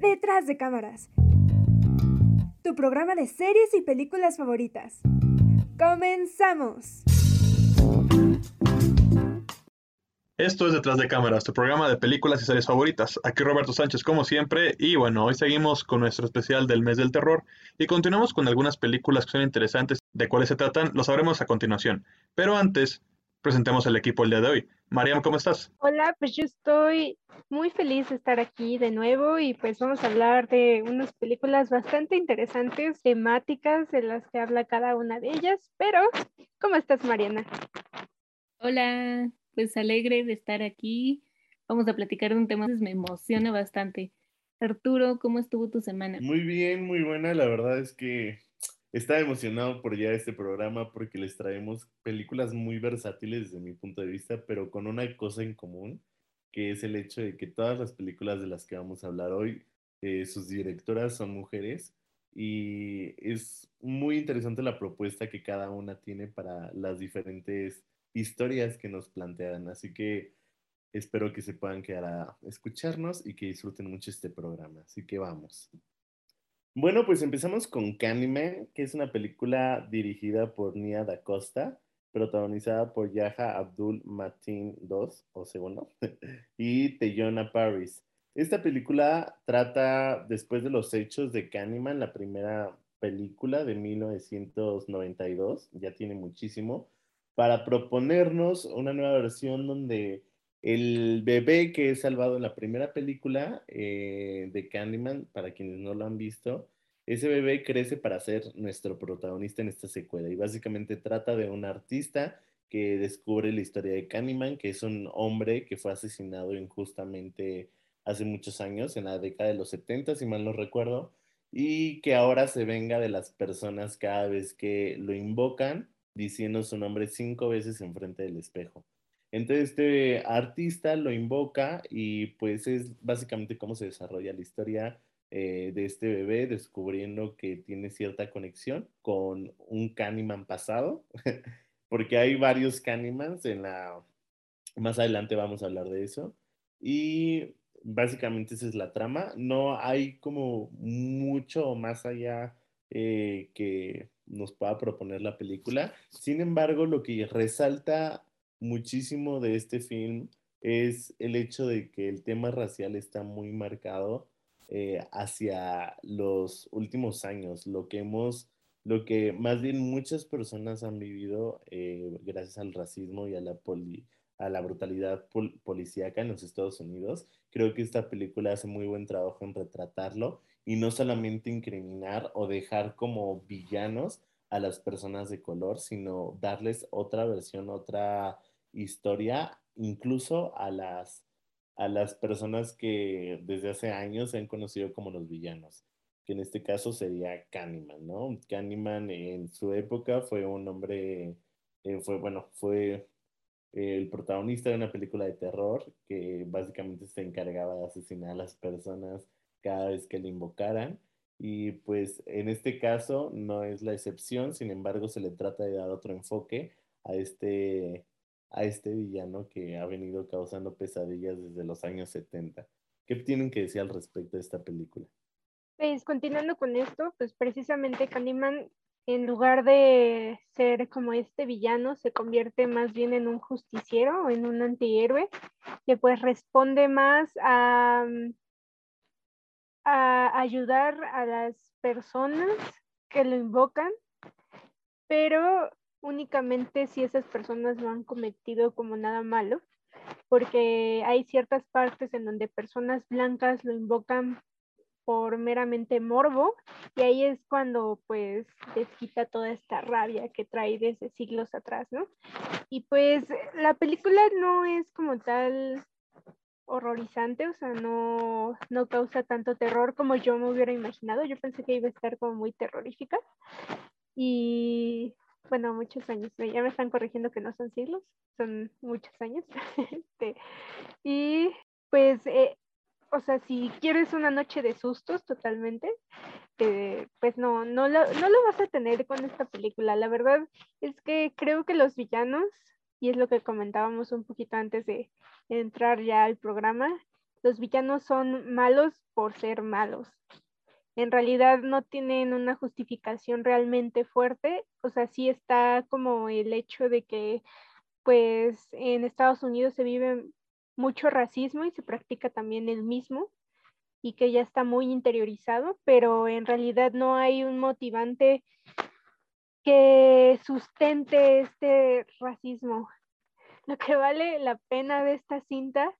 Detrás de cámaras. Tu programa de series y películas favoritas. ¡Comenzamos! Esto es Detrás de Cámaras, tu programa de películas y series favoritas. Aquí Roberto Sánchez como siempre y bueno, hoy seguimos con nuestro especial del mes del terror y continuamos con algunas películas que son interesantes. De cuáles se tratan lo sabremos a continuación. Pero antes, presentemos el equipo el día de hoy. Mariam, ¿cómo estás? Hola, pues yo estoy muy feliz de estar aquí de nuevo y pues vamos a hablar de unas películas bastante interesantes, temáticas de las que habla cada una de ellas. Pero, ¿cómo estás, Mariana? Hola, pues alegre de estar aquí. Vamos a platicar de un tema que me emociona bastante. Arturo, ¿cómo estuvo tu semana? Muy bien, muy buena. La verdad es que estaba emocionado por ya este programa porque les traemos películas muy versátiles desde mi punto de vista, pero con una cosa en común, que es el hecho de que todas las películas de las que vamos a hablar hoy, eh, sus directoras son mujeres y es muy interesante la propuesta que cada una tiene para las diferentes historias que nos plantean. Así que espero que se puedan quedar a escucharnos y que disfruten mucho este programa. Así que vamos. Bueno, pues empezamos con Candyman, que es una película dirigida por Nia Da Costa, protagonizada por Yaha Abdul Mateen II, o segundo, y Teyona Paris. Esta película trata después de los hechos de Candyman, la primera película de 1992, ya tiene muchísimo, para proponernos una nueva versión donde el bebé que es salvado en la primera película eh, de Candyman, para quienes no lo han visto, ese bebé crece para ser nuestro protagonista en esta secuela y básicamente trata de un artista que descubre la historia de Candyman, que es un hombre que fue asesinado injustamente hace muchos años, en la década de los 70, si mal no recuerdo, y que ahora se venga de las personas cada vez que lo invocan diciendo su nombre cinco veces en frente del espejo. Entonces este artista lo invoca y pues es básicamente cómo se desarrolla la historia eh, de este bebé descubriendo que tiene cierta conexión con un Candyman pasado, porque hay varios Cannymans en la... Más adelante vamos a hablar de eso. Y básicamente esa es la trama. No hay como mucho más allá eh, que nos pueda proponer la película. Sin embargo, lo que resalta muchísimo de este film es el hecho de que el tema racial está muy marcado eh, hacia los últimos años, lo que hemos, lo que más bien muchas personas han vivido eh, gracias al racismo y a la, a la brutalidad policíaca en los Estados Unidos. Creo que esta película hace muy buen trabajo en retratarlo y no solamente incriminar o dejar como villanos a las personas de color, sino darles otra versión, otra historia, incluso a las, a las personas que desde hace años se han conocido como los villanos, que en este caso sería Candyman, ¿no? Candyman en su época fue un hombre, eh, fue, bueno, fue el protagonista de una película de terror que básicamente se encargaba de asesinar a las personas cada vez que le invocaran y pues en este caso no es la excepción, sin embargo se le trata de dar otro enfoque a este, a este villano que ha venido causando pesadillas desde los años 70. ¿Qué tienen que decir al respecto de esta película? Pues continuando con esto, pues precisamente Candyman, en lugar de ser como este villano, se convierte más bien en un justiciero o en un antihéroe que pues responde más a a ayudar a las personas que lo invocan, pero únicamente si esas personas no han cometido como nada malo, porque hay ciertas partes en donde personas blancas lo invocan por meramente morbo y ahí es cuando pues les quita toda esta rabia que trae desde siglos atrás, ¿no? Y pues la película no es como tal horrorizante, o sea, no, no causa tanto terror como yo me hubiera imaginado. Yo pensé que iba a estar como muy terrorífica. Y bueno, muchos años, ya me están corrigiendo que no son siglos, son muchos años. Este, y pues, eh, o sea, si quieres una noche de sustos totalmente, eh, pues no, no lo, no lo vas a tener con esta película. La verdad es que creo que los villanos y es lo que comentábamos un poquito antes de entrar ya al programa, los villanos son malos por ser malos. En realidad no tienen una justificación realmente fuerte, o sea, sí está como el hecho de que pues en Estados Unidos se vive mucho racismo y se practica también el mismo y que ya está muy interiorizado, pero en realidad no hay un motivante que sustente este racismo. Lo que vale la pena de esta cinta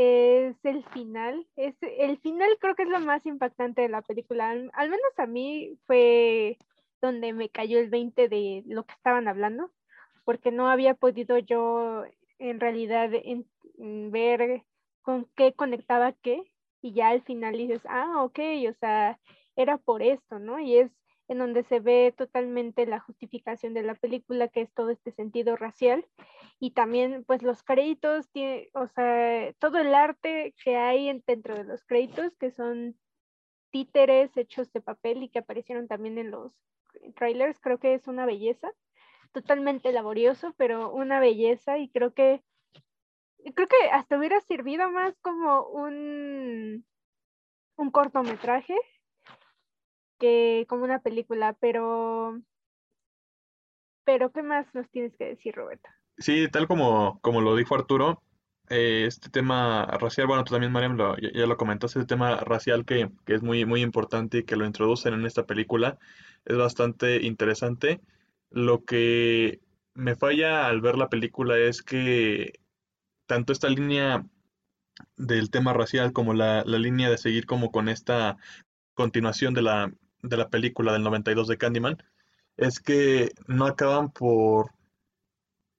es el final. Es, el final creo que es lo más impactante de la película. Al, menos a mí fue donde me cayó el 20 de lo que estaban hablando, porque no había podido yo en realidad en, en ver con qué conectaba qué, y ya al final dices, ah, ok, o sea, era por esto, ¿no? Y es en donde se ve totalmente la justificación de la película, que es todo este sentido racial. Y también, pues, los créditos, tiene, o sea, todo el arte que hay dentro de los créditos, que son títeres hechos de papel y que aparecieron también en los trailers, creo que es una belleza, totalmente laborioso, pero una belleza y creo que creo que hasta hubiera servido más como un un cortometraje que como una película, pero pero ¿qué más nos tienes que decir, Roberto? Sí, tal como, como lo dijo Arturo, eh, este tema racial, bueno, tú también, Mariam, lo, ya, lo comentaste, este tema racial que, que, es muy, muy importante y que lo introducen en esta película, es bastante interesante. Lo que me falla al ver la película es que tanto esta línea del tema racial como la, la línea de seguir como con esta continuación de la, de la película del 92 de Candyman es que no acaban por,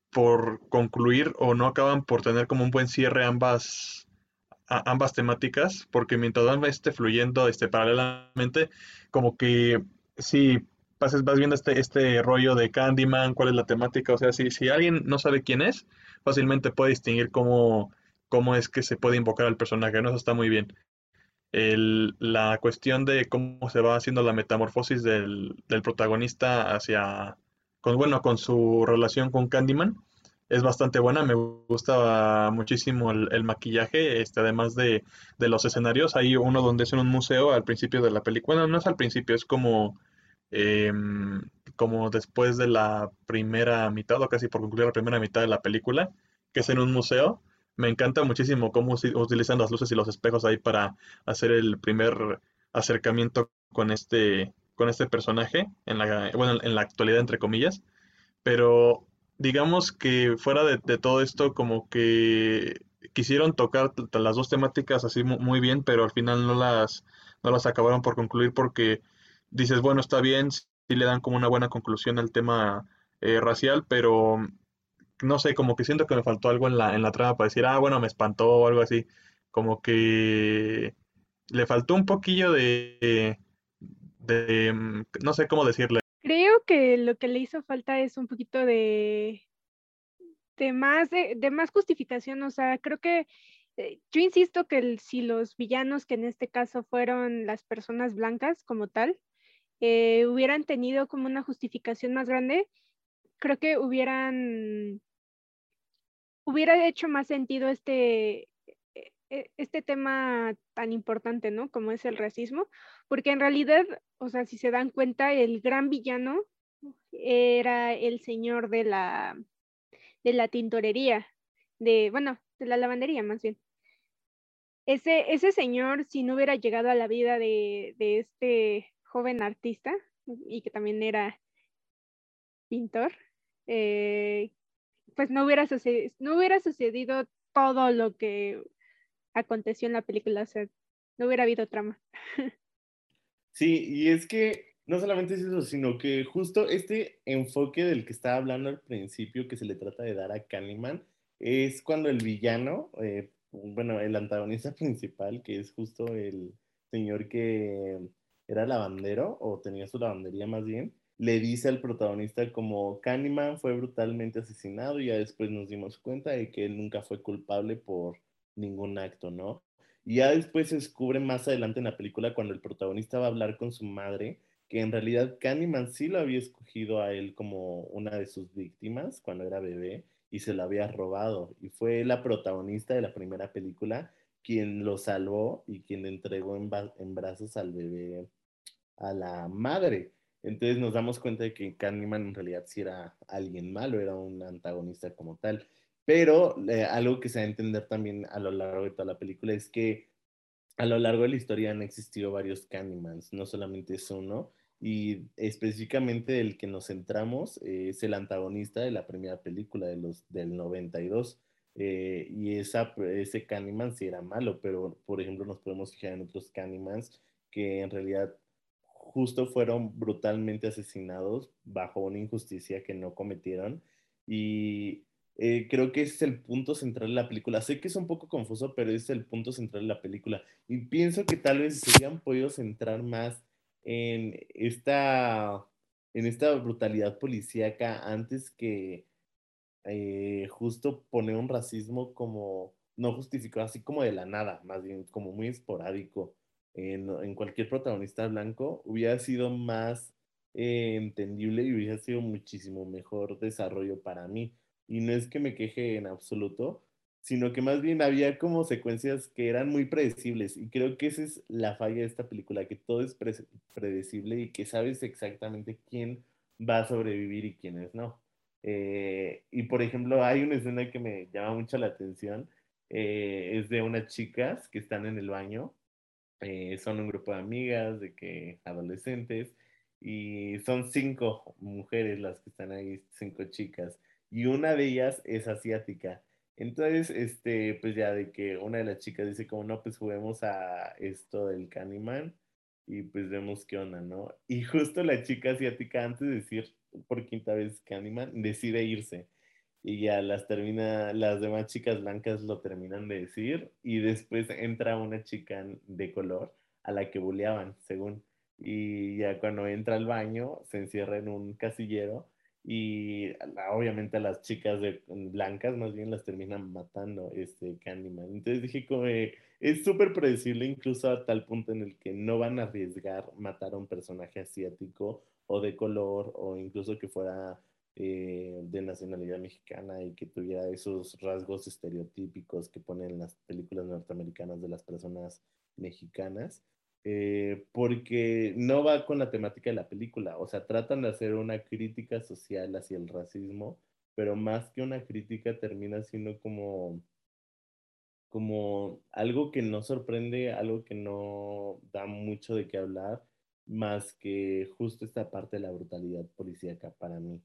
por concluir o no acaban por tener como un buen cierre ambas, a, ambas temáticas, porque mientras van esté fluyendo este, paralelamente, como que si pases, vas viendo este, este rollo de Candyman, cuál es la temática, o sea, si, si alguien no sabe quién es, fácilmente puede distinguir cómo, cómo es que se puede invocar al personaje, ¿no? Eso está muy bien el, la cuestión de cómo se va haciendo la metamorfosis del, del, protagonista hacia, con, bueno, con su relación con Candyman, es bastante buena, me gusta muchísimo el, maquillaje, este, además de, de, los escenarios, hay uno donde es en un museo al principio de la película, bueno, no es al principio, es como, eh, como después de la primera mitad, o casi por concluir la primera mitad de la película, que es en un museo, me encanta muchísimo cómo utilizan las luces y los espejos ahí para hacer el primer acercamiento con este, con este personaje, en la, bueno, en la actualidad, entre comillas. Pero digamos que fuera de, todo esto, como que quisieron tocar las dos temáticas así muy bien, pero al final no las, no las acabaron por concluir porque dices, bueno, está bien, sí le dan como una buena conclusión al tema eh, racial, pero no sé, como que siento que me faltó algo en la, en la trama para decir, ah, bueno, me espantó o algo así. Como que le faltó un poquillo de, de, mm, no sé cómo decirle. Creo que lo que le hizo falta es un poquito de, de más, de, más justificación. O sea, creo que eh, yo insisto que si los villanos, que en este caso fueron las personas blancas como tal, eh, hubieran tenido como una justificación más grande, creo que hubieran hubiera hecho más sentido este, e, e, este tema tan importante, ¿no? Como es el racismo, porque en realidad, o sea, si se dan cuenta, el gran villano era el señor de la, de la tintorería, de, bueno, de la lavandería más bien. Ese, ese señor, si no hubiera llegado a la vida de, de este joven artista, y que también era pintor, eh, pues no hubiera, sucedido, no hubiera sucedido todo lo que aconteció en la película, o sea, no hubiera habido trama. Sí, y es que no solamente es eso, sino que justo este enfoque del que estaba hablando al principio, que se le trata de dar a Candyman, es cuando el villano, eh, bueno, el antagonista principal, que es justo el señor que era lavandero, o tenía su lavandería más bien, le dice al protagonista como Candyman fue brutalmente asesinado y ya después nos dimos cuenta de que él nunca fue culpable por ningún acto, ¿no? Y ya después se descubre más adelante en la película cuando el protagonista va a hablar con su madre que en realidad Candyman sí lo había escogido a él como una de sus víctimas cuando era bebé y se lo había robado y fue la protagonista de la primera película quien lo salvó y quien entregó en, en brazos al bebé a la madre. Entonces nos damos cuenta de que Candyman en realidad sí era alguien malo, era un antagonista como tal. Pero eh, algo que se va a entender también a lo largo de toda la película es que a lo largo de la historia han existido varios Candymans, no solamente es uno, y específicamente el que nos centramos eh, es el antagonista de la primera película de los, del 92. Eh, y esa, ese Candyman sí era malo, pero por ejemplo nos podemos fijar en otros Candymans que en realidad justo fueron brutalmente asesinados bajo una injusticia que no cometieron. Y eh, creo que es el punto central de la película. Sé que es un poco confuso, pero es el punto central de la película. Y pienso que tal vez se hubieran podido centrar más en esta, en esta brutalidad policíaca antes que eh, justo poner un racismo como no justificado, así como de la nada, más bien como muy esporádico en, cualquier protagonista blanco, hubiera sido más eh, entendible y hubiera sido muchísimo mejor desarrollo para mí. Y no es que me queje en absoluto, sino que más bien había como secuencias que eran muy predecibles y creo que esa es la falla de esta película, que todo es predecible y que sabes exactamente quién va a sobrevivir y quiénes no. Eh, y por ejemplo, hay una escena que me llama mucho la atención, eh, es de unas chicas que están en el baño, eh, son un grupo de amigas, de que adolescentes, y son cinco mujeres las que están ahí, cinco chicas, y una de ellas es asiática. Entonces, este, pues ya de que una de las chicas dice como, no, pues juguemos a esto del Candyman y pues vemos qué onda, ¿no? Y justo la chica asiática, antes de decir por quinta vez Candyman, decide irse. Y ya las termina, las demás chicas blancas lo terminan de decir y después entra una chica de color a la que buleaban, según. Y ya cuando entra al baño, se encierra en un casillero y obviamente las chicas de, blancas más bien las terminan matando este Candyman. Entonces dije como es súper predecible incluso a tal punto en el que no van a arriesgar matar a un personaje asiático o de color o incluso que fuera eh, de nacionalidad mexicana y que tuviera esos rasgos estereotípicos que ponen las películas norteamericanas de las personas mexicanas. Eh, porque no va con la temática de la película, o sea, tratan de hacer una crítica social hacia el racismo, pero más que una crítica termina siendo como, como algo que no sorprende, algo que no da mucho de qué hablar, más que justo esta parte de la brutalidad policíaca para mí.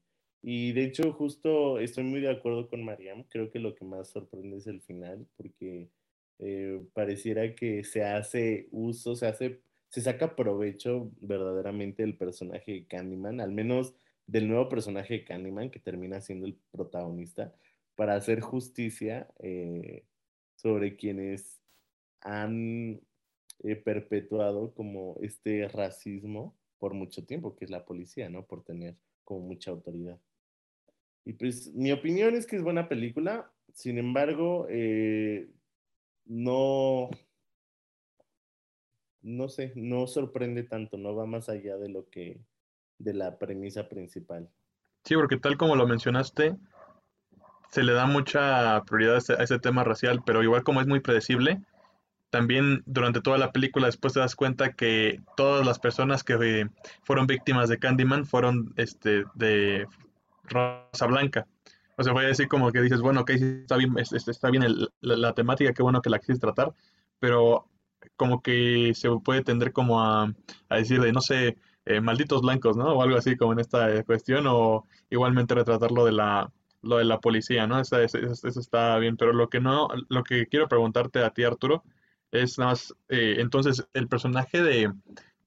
Y de hecho, justo estoy muy de acuerdo con Mariam, creo que lo que más sorprende es el final, porque eh, pareciera que se hace uso, se hace, se saca provecho verdaderamente del personaje de Candyman, al menos del nuevo personaje de Candyman que termina siendo el protagonista, para hacer justicia eh, sobre quienes han eh, perpetuado como este racismo por mucho tiempo, que es la policía, ¿no? Por tener como mucha autoridad. Y pues mi opinión es que es buena película, sin embargo, eh, no, no sé, no sorprende tanto, no va más allá de lo que, de la premisa principal. Sí, porque tal como lo mencionaste, se le da mucha prioridad a ese, tema racial, pero igual como es muy predecible, también durante toda la película después te das cuenta que todas las personas que eh, fueron víctimas de Candyman fueron este, de raza blanca. O sea, a decir como que dices, bueno, ok, está bien, está bien la, temática, qué bueno que la quisiste tratar, pero como que se puede tender como a, decir de, no sé, eh, malditos blancos, ¿no? O algo así como en esta cuestión, o igualmente retratar lo de la, lo de la policía, ¿no? Eso, está bien, pero lo que no, lo que quiero preguntarte a ti, Arturo, es nada más, eh, entonces, el personaje de,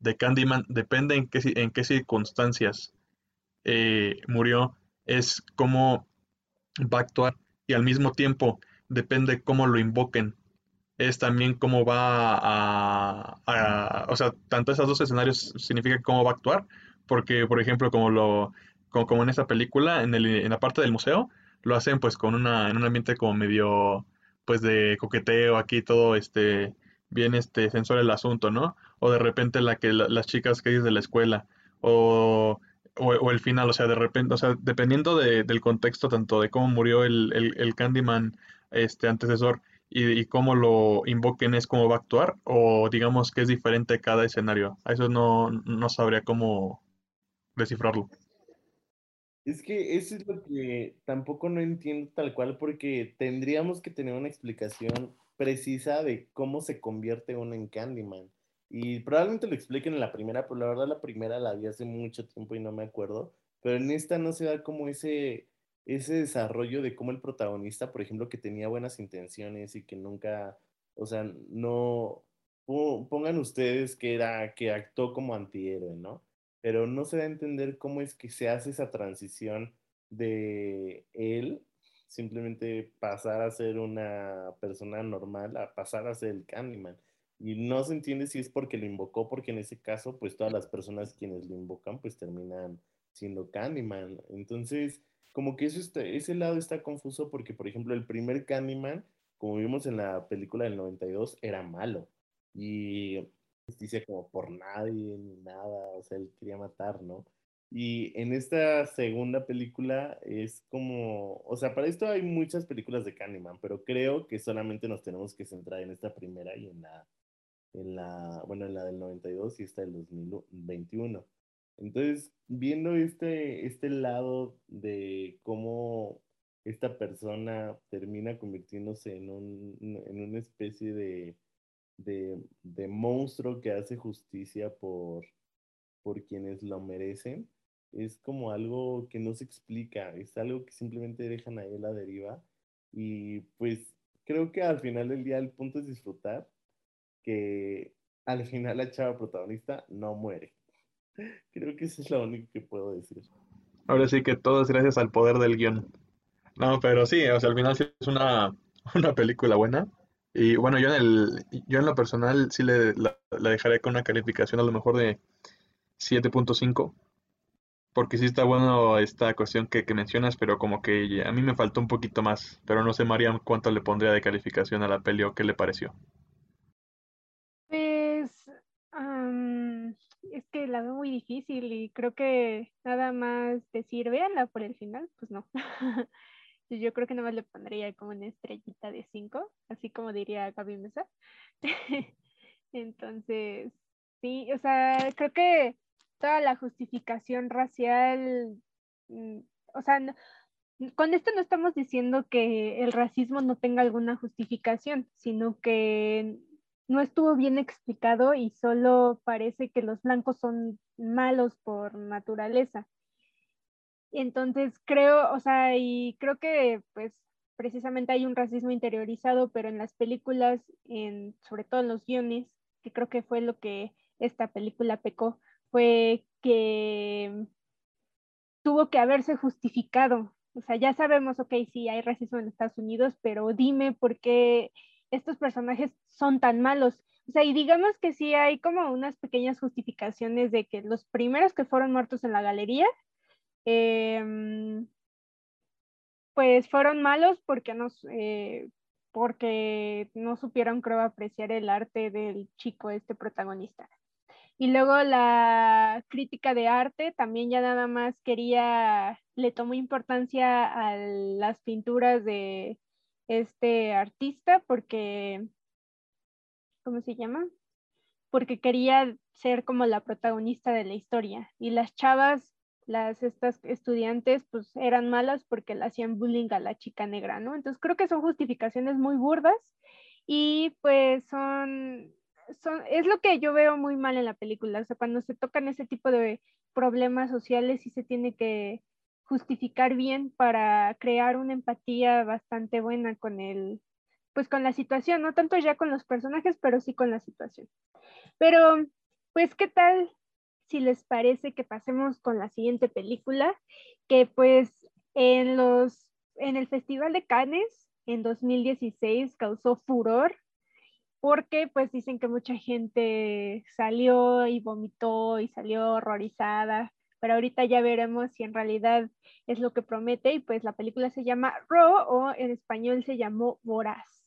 de Candyman depende en qué, en qué circunstancias eh, murió, es como va a actuar y al mismo tiempo depende cómo lo invoquen. Es también cómo va a, o sea, tanto esos dos escenarios significa cómo va a actuar, porque por ejemplo, como lo, como, en esta película, en, el, la parte del museo, lo hacen pues con una, en un ambiente como medio, pues de coqueteo, aquí todo este, bien este, sensor el asunto, ¿no? O de repente la que las chicas que de la escuela, o o, el final, o sea, de repente, o sea, dependiendo del contexto, tanto de cómo murió el, el, Candyman este, antecesor y, cómo lo invoquen es cómo va a actuar, o digamos que es diferente cada escenario. A eso no, no sabría cómo descifrarlo. Es que eso es lo que tampoco no entiendo tal cual, porque tendríamos que tener una explicación precisa de cómo se convierte uno en Candyman. Y probablemente lo expliquen en la primera, pero la verdad la primera la vi hace mucho tiempo y no me acuerdo. Pero en esta no se da como ese, ese desarrollo de cómo el protagonista, por ejemplo, que tenía buenas intenciones y que nunca, o sea, no, pongan ustedes que era, que actuó como antihéroe, ¿no? Pero no se da a entender cómo es que se hace esa transición de él simplemente pasar a ser una persona normal a pasar a ser el Candyman. Y no se entiende si es porque lo invocó, porque en ese caso, pues todas las personas quienes lo invocan, pues terminan siendo Candyman. Entonces, como que eso está, ese lado está confuso porque, por ejemplo, el primer Candyman, como vimos en la película del 92, era malo. Y justicia como por nadie ni nada, o sea, él quería matar, ¿no? Y en esta segunda película es como, o sea, para esto hay muchas películas de Candyman, pero creo que solamente nos tenemos que centrar en esta primera y en la, en la, bueno, en la del 92 y esta del 2021. Entonces, viendo este, este lado de cómo esta persona termina convirtiéndose en, un, en una especie de, de, de, monstruo que hace justicia por, por quienes lo merecen, es como algo que no se explica, es algo que simplemente dejan ahí a la deriva. Y pues creo que al final del día el punto es disfrutar que al final la chava protagonista no muere. Creo que eso es lo único que puedo decir. Ahora sí que todo es gracias al poder del guion. No, pero sí, o sea, al final sí es una, una película buena. Y bueno, yo en el, yo en lo personal sí le, la, dejaré con una calificación a lo mejor de 7.5. Porque sí está bueno esta cuestión que, que, mencionas, pero como que a mí me faltó un poquito más. Pero no sé, Mariam, cuánto le pondría de calificación a la peli o qué le pareció. es que la veo muy difícil y creo que nada más decir, véanla por el final, pues no. Yo creo que nada más le pondría como una estrellita de cinco, así como diría Gaby Mesa. Entonces, sí, o sea, creo que toda la justificación racial, mm, o sea, con esto no estamos diciendo que el racismo no tenga alguna justificación, sino que no estuvo bien explicado y solo parece que los blancos son malos por naturaleza. Entonces creo, o sea, y creo que pues precisamente hay un racismo interiorizado, pero en las películas, en, sobre todo en los guiones, que creo que fue lo que esta película pecó, fue que tuvo que haberse justificado. O sea, ya sabemos, ok, sí, hay racismo en Estados Unidos, pero dime por qué estos personajes son tan malos. O sea, y digamos que sí hay como unas pequeñas justificaciones de que los primeros que fueron muertos en la galería, em, pues fueron malos porque no, eh, porque no supieron, creo, apreciar el arte del chico, este protagonista. Y luego la crítica de arte también ya nada más quería, le tomó importancia a las pinturas de este artista porque, ¿cómo se llama? Porque quería ser como la protagonista de la historia. Y las chavas, las estas estudiantes, pues eran malas porque le hacían bullying a la chica negra, ¿no? Entonces creo que son justificaciones muy burdas y pues son, son, es lo que yo veo muy mal en la película. O sea, cuando se tocan ese tipo de problemas sociales sí se tiene que justificar bien para crear una empatía bastante buena con el, pues con la situación, no tanto ya con los personajes, pero sí con la situación. Pero, pues, ¿qué tal si les parece que pasemos con la siguiente película? Que pues en los, en el Festival de Cannes en 2016 causó furor porque pues dicen que mucha gente salió y vomitó y salió horrorizada pero ahorita ya veremos si en realidad es lo que promete y pues la película se llama Raw o en español se llamó Voraz.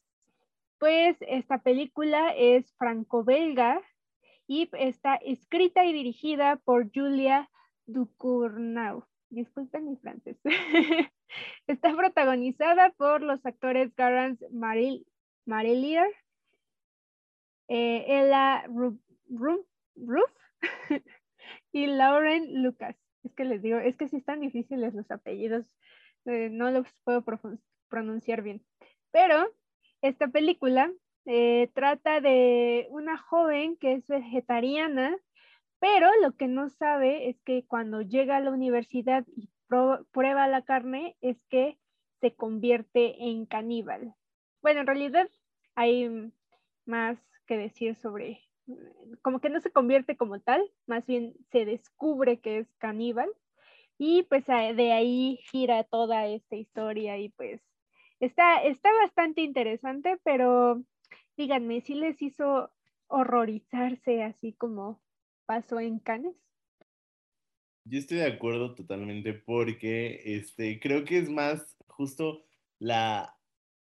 Pues esta película es franco-belga y está escrita y dirigida por Julia Ducournau. Disculpen mi francés. está protagonizada por los actores Garance Marelier, eh, Ella Ruff y Lauren Lucas. Es que les digo, es que si están difíciles los apellidos, eh, no los puedo pronunciar bien. Pero esta película eh, trata de una joven que es vegetariana, pero lo que no sabe es que cuando llega a la universidad y prueba la carne es que se convierte en caníbal. Bueno, en realidad hay más que decir sobre, como que no se convierte como tal, más bien se descubre que es caníbal y pues de ahí gira toda esta historia y pues está, está bastante interesante, pero díganme, si les hizo horrorizarse así como pasó en Cannes? Yo estoy de acuerdo totalmente porque este, creo que es más justo la,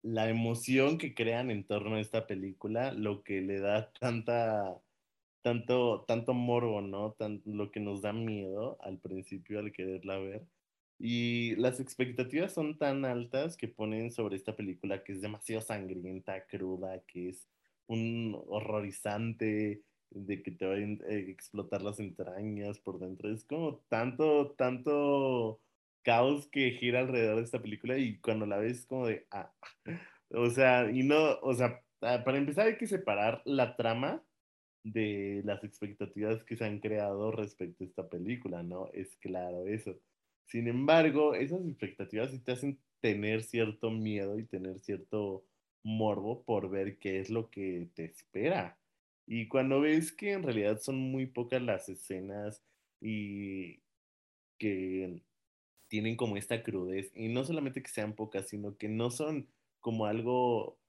la emoción que crean en torno a esta película lo que le da tanta, tanto, tanto morbo, ¿no? Tan, lo que nos da miedo al principio al quererla ver. Y las expectativas son tan altas que ponen sobre esta película que es demasiado sangrienta, cruda, que es un horrorizante, de que te vayan a explotar las entrañas por dentro. Es como tanto, tanto caos que gira alrededor de esta película y cuando la ves es como de, ah, o sea, y no, o sea, ah, para empezar hay que separar la trama de las expectativas que se han creado respecto a esta película, ¿no? Es claro eso. Sin embargo, esas expectativas sí te hacen tener cierto miedo y tener cierto morbo por ver qué es lo que te espera. Y cuando ves que en realidad son muy pocas las escenas y que tienen como esta crudez, y no solamente que sean pocas, sino que no son como algo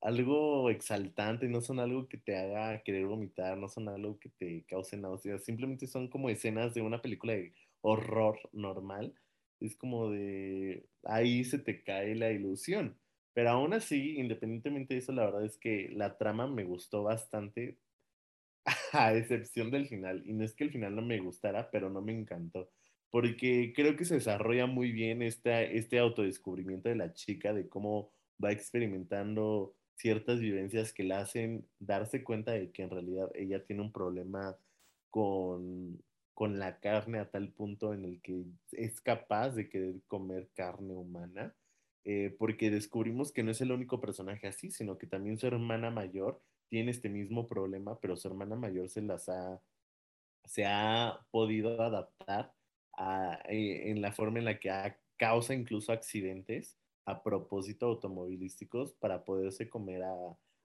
algo exaltante, no son algo que te haga querer vomitar, no son algo que te cause náuseas, simplemente son como escenas de una película de horror normal. Es como de ahí se te cae la ilusión. Pero aún así, independientemente de eso, la verdad es que la trama me gustó bastante, a excepción del final. Y no es que el final no me gustara, pero no me encantó. Porque creo que se desarrolla muy bien este, este autodescubrimiento de la chica, de cómo va experimentando ciertas vivencias que la hacen darse cuenta de que en realidad ella tiene un problema con, con la carne a tal punto en el que es capaz de querer comer carne humana, eh, porque descubrimos que no es el único personaje así, sino que también su hermana mayor tiene este mismo problema, pero su hermana mayor se las ha, se ha podido adaptar a, eh, en la forma en la que causa incluso accidentes a propósito automovilísticos para poderse comer a,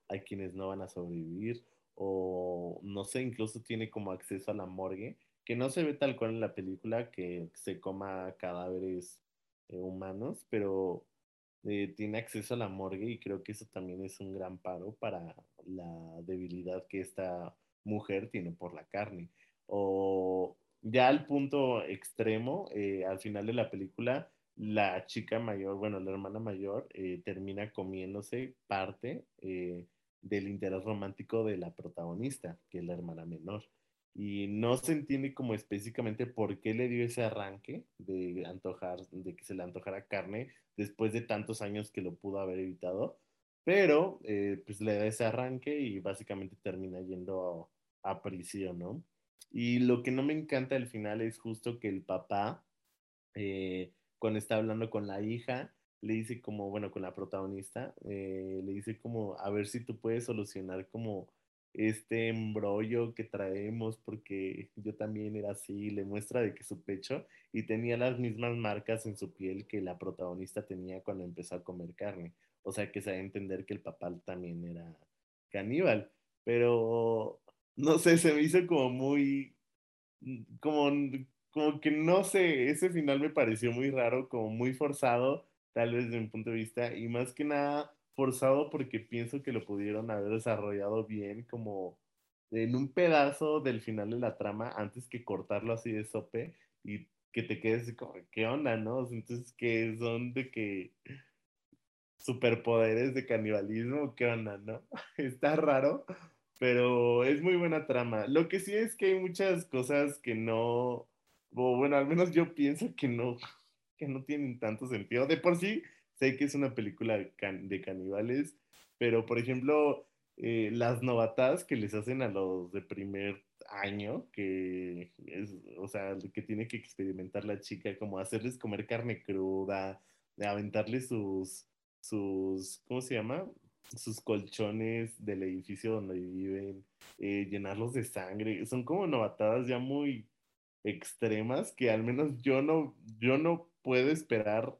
a quienes no van a sobrevivir o no sé, incluso tiene como acceso a la morgue, que no se ve tal cual en la película que se coma cadáveres eh, humanos, pero eh, tiene acceso a la morgue y creo que eso también es un gran paro para la debilidad que esta mujer tiene por la carne. O ya al punto extremo, eh, al final de la película, la chica mayor, bueno, la hermana mayor, eh, termina comiéndose parte eh, del interés romántico de la protagonista, que es la hermana menor. Y no se entiende como específicamente por qué le dio ese arranque de antojar, de que se le antojara carne después de tantos años que lo pudo haber evitado, pero pues le da ese arranque y básicamente termina yendo a, a prisión, ¿no? Y lo que no me encanta al final es justo que el papá, eh, cuando está hablando con la hija, le dice como, bueno, con la protagonista, eh, le dice como, a ver si tú puedes solucionar como este embrollo que traemos, porque yo también era así, le muestra de que su pecho y tenía las mismas marcas en su piel que la protagonista tenía cuando empezó a comer carne. O sea que se da a entender que el papá también era caníbal, pero no sé, se me hizo como muy, como como que no sé, ese final me pareció muy raro, como muy forzado, tal vez desde mi punto de vista, y más que nada forzado porque pienso que lo pudieron haber desarrollado bien, como en un pedazo del final de la trama, antes que cortarlo así de sope y que te quedes como, ¿qué onda, no? Entonces, ¿qué son de que superpoderes de canibalismo? ¿Qué onda, no? Está raro, pero es muy buena trama. Lo que sí es que hay muchas cosas que no o bueno, al menos yo pienso que no, que no tienen tanto sentido. De por sí, sé que es una película de, caníbales, pero por ejemplo, eh, las novatadas que les hacen a los de primer año, que es, o sea, que tiene que experimentar la chica, como hacerles comer carne cruda, de aventarles sus, sus, ¿cómo se llama? Sus colchones del edificio donde viven, eh, llenarlos de sangre, son como novatadas ya muy extremas que al menos yo no, yo no puedo esperar,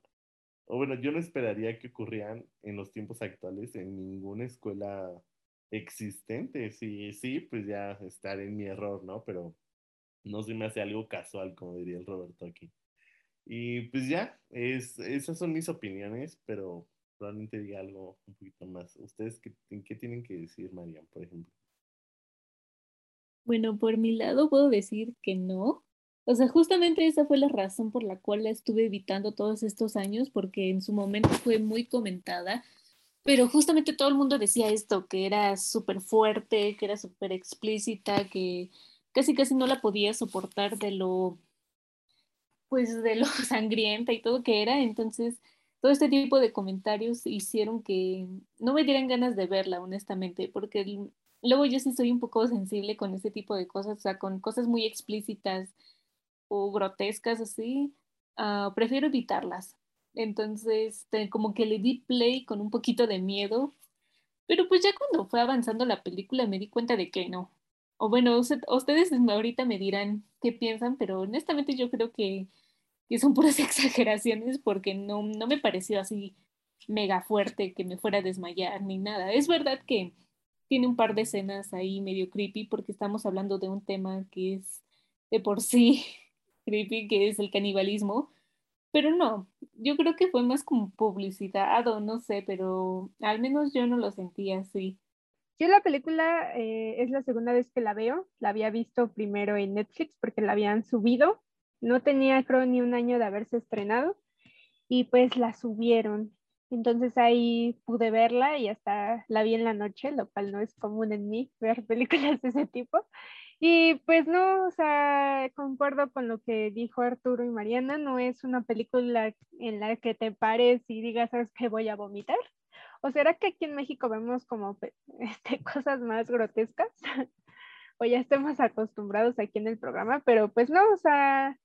o bueno, yo no esperaría que ocurrieran en los tiempos actuales en ninguna escuela existente. Sí, sí, pues ya estar en mi error, ¿no? Pero no se me hace algo casual, como diría el Roberto aquí. Y pues ya, es, esas son mis opiniones, pero probablemente diga algo un poquito más. ¿Ustedes qué, qué tienen que decir, Marian, por ejemplo? Bueno, por mi lado puedo decir que no. O sea, justamente esa fue la razón por la cual la estuve evitando todos estos años, porque en su momento fue muy comentada pero justamente todo el mundo decía esto, que era súper fuerte, que era súper explícita, que casi casi no la podía soportar de lo, pues de lo sangrienta y todo que era. Entonces, todo este tipo de comentarios hicieron que no me dieran ganas de verla, honestamente, porque luego yo sí soy un poco sensible con ese tipo de cosas, o sea, con cosas muy explícitas o grotescas así, uh, prefiero evitarlas. Entonces, como que le di play con un poquito de miedo, pero pues ya cuando fue avanzando la película me di cuenta de que no. O bueno, ustedes ahorita me dirán qué piensan, pero honestamente yo creo que, son puras exageraciones porque no, no me pareció así mega fuerte que me fuera a desmayar ni nada. Es verdad que tiene un par de escenas ahí medio creepy porque estamos hablando de un tema que es de por sí creepy, que es el canibalismo, pero no, yo creo que fue más como publicidad o no sé, pero al menos yo no lo sentía así. Yo la película eh, es la segunda vez que la veo. La había visto primero en Netflix porque la habían subido. No tenía creo ni un año de haberse estrenado y pues la subieron. Entonces ahí pude verla y hasta la vi en la noche, lo cual no es común en mí ver películas de ese tipo. Y pues no, o sea, concuerdo con lo que dijo Arturo y Mariana, no es una película en la que te pares y digas, ¿sabes qué voy a vomitar? ¿O será que aquí en México vemos como este, cosas más grotescas? o ya estemos acostumbrados aquí en el programa, pero pues no, o sea,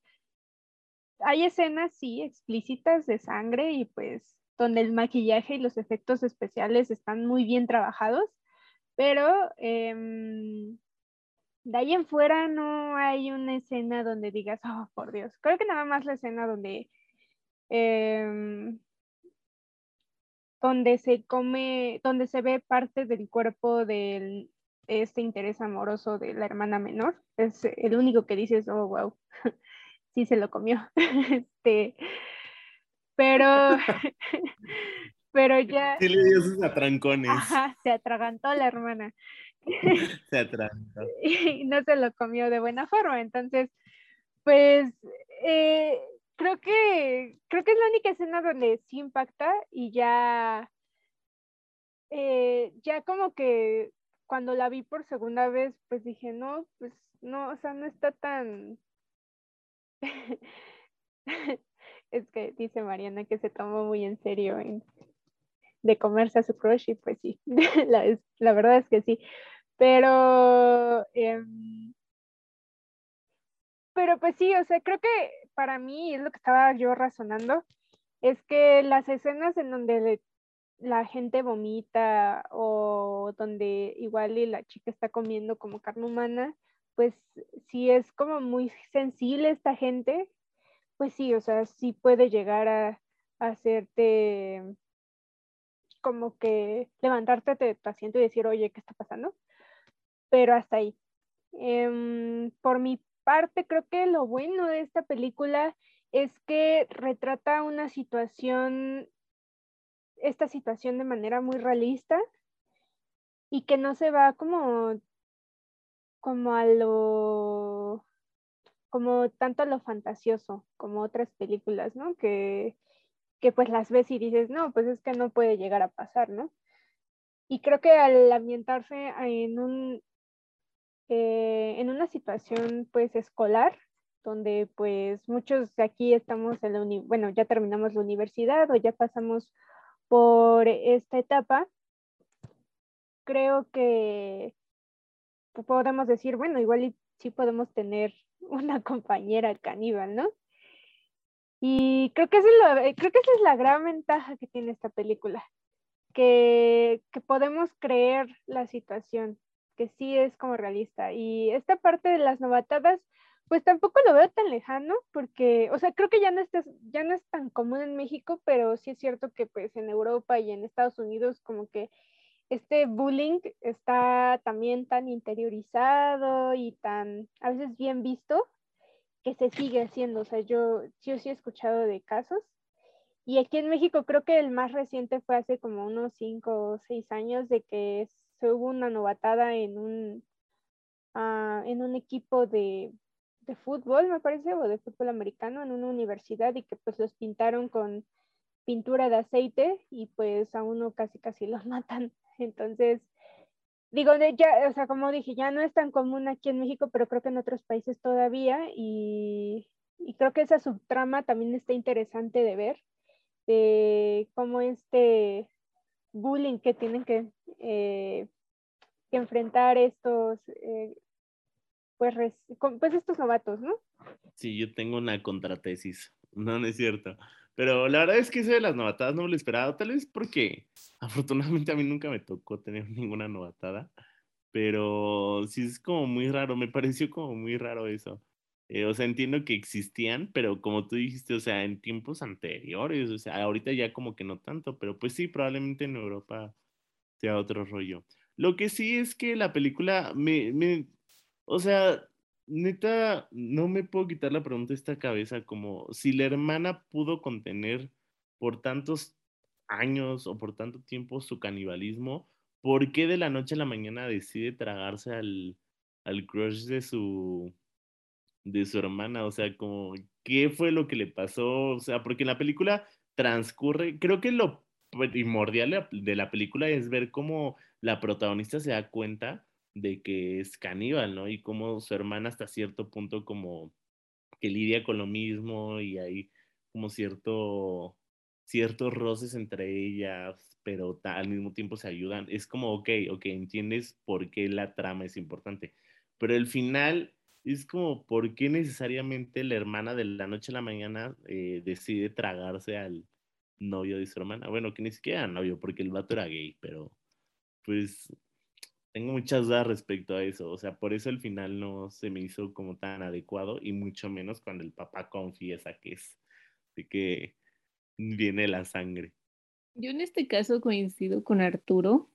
hay escenas, sí, explícitas de sangre y pues donde el maquillaje y los efectos especiales están muy bien trabajados, pero... Eh, de ahí en fuera no hay una escena donde digas, oh, por Dios. Creo que nada más la escena donde, em, donde se come, donde se ve parte del cuerpo de este interés amoroso de la hermana menor. Es el único que dices, oh, wow, sí se lo comió. este, pero, pero ya. Sí le dio sus atrancones. Ajá, se atragantó la hermana. se atragantó. Y no se lo comió de buena forma. Entonces, pues eh, creo que creo que es la única escena donde sí impacta y ya eh, ya como que cuando la vi por segunda vez pues dije no pues no o sea no está tan es que dice Mariana que se tomó muy en serio de comerse a su crush y pues sí la, la verdad es que sí. Pero, em, pero pues sí, o sea, creo que para mí es lo que estaba yo razonando, es que las escenas en donde la gente vomita o donde igual y la chica está comiendo como carne humana, pues si es como muy sensible esta gente, pues sí, o sea, sí puede llegar a, hacerte como que levantarte de tu asiento y decir, oye, ¿qué está pasando? pero hasta ahí. Em, por mi parte, creo que lo bueno de esta película es que retrata una situación, esta situación de manera muy realista y que no se va como, como a lo, como tanto a lo fantasioso como otras películas, ¿no? Que, que pues las ves y dices, no, pues es que no puede llegar a pasar, ¿no? Y creo que al ambientarse en un, eh, en una situación pues escolar, donde pues muchos de aquí estamos en la uni bueno, ya terminamos la universidad o ya pasamos por esta etapa, creo que podemos decir, bueno, igual sí podemos tener una compañera caníbal, ¿no? Y creo que, es creo que esa es la gran ventaja que tiene esta película, que, que podemos creer la situación, que sí es como realista. Y esta parte de las novatadas, pues tampoco lo veo tan lejano, porque, o sea, creo que ya no, ya no es tan común en México, pero sí es cierto que pues en Europa y en Estados Unidos como que este bullying está también tan interiorizado y tan a veces bien visto que se sigue haciendo. O sea, yo sí he escuchado de casos. Y aquí en México creo que el más reciente fue hace como unos cinco o seis años de que se hubo una novatada en un, ah, en un equipo de, de fútbol, me parece, o de fútbol americano en una universidad y que pues los pintaron con pintura de aceite y pues a uno casi casi los matan. Entonces, digo, ya, o sea, como dije, ya no es tan común aquí en México, pero creo que en otros países todavía y, creo que esa subtrama también está interesante de ver, de cómo este bullying que tienen que, eh, que enfrentar estos, eh, pues, pues estos novatos, ¿no? Sí, yo tengo una contratesis, no, no es cierto. Pero la verdad es que eso de las novatadas no me lo esperaba, tal vez porque afortunadamente a mí nunca me tocó tener ninguna novatada, pero sí es como muy raro, me pareció como muy raro eso. Eh, o sea, entiendo que existían, pero como tú dijiste, o sea, en tiempos anteriores, o sea, ahorita ya como que no tanto, pero pues sí, probablemente en Europa sea otro rollo. Lo que sí es que la película me, me o sea, neta, no me puedo quitar la pregunta de esta cabeza, como si la hermana pudo contener por tantos años o por tanto tiempo su canibalismo, ¿por qué de la noche a la mañana decide tragarse al, al crush de su, de su hermana? O sea, como, ¿qué fue lo que le pasó? O sea, porque en la película transcurre, creo que lo primordial de la película es ver cómo la protagonista se da cuenta de que es caníbal, ¿no? Y cómo su hermana hasta cierto punto como que lidia con lo mismo y hay como cierto, ciertos roces entre ellas, pero al mismo tiempo se ayudan. Es como, ok, ok, entiendes por qué la trama es importante. Pero el final es como, ¿por qué necesariamente la hermana de la noche a la mañana eh, decide tragarse al novio de su hermana? Bueno, que ni siquiera novio, porque el vato era gay, pero pues tengo muchas dudas respecto a eso. O sea, por eso el final no se me hizo como tan adecuado y mucho menos cuando el papá confiesa que es de que viene la sangre. Yo en este caso coincido con Arturo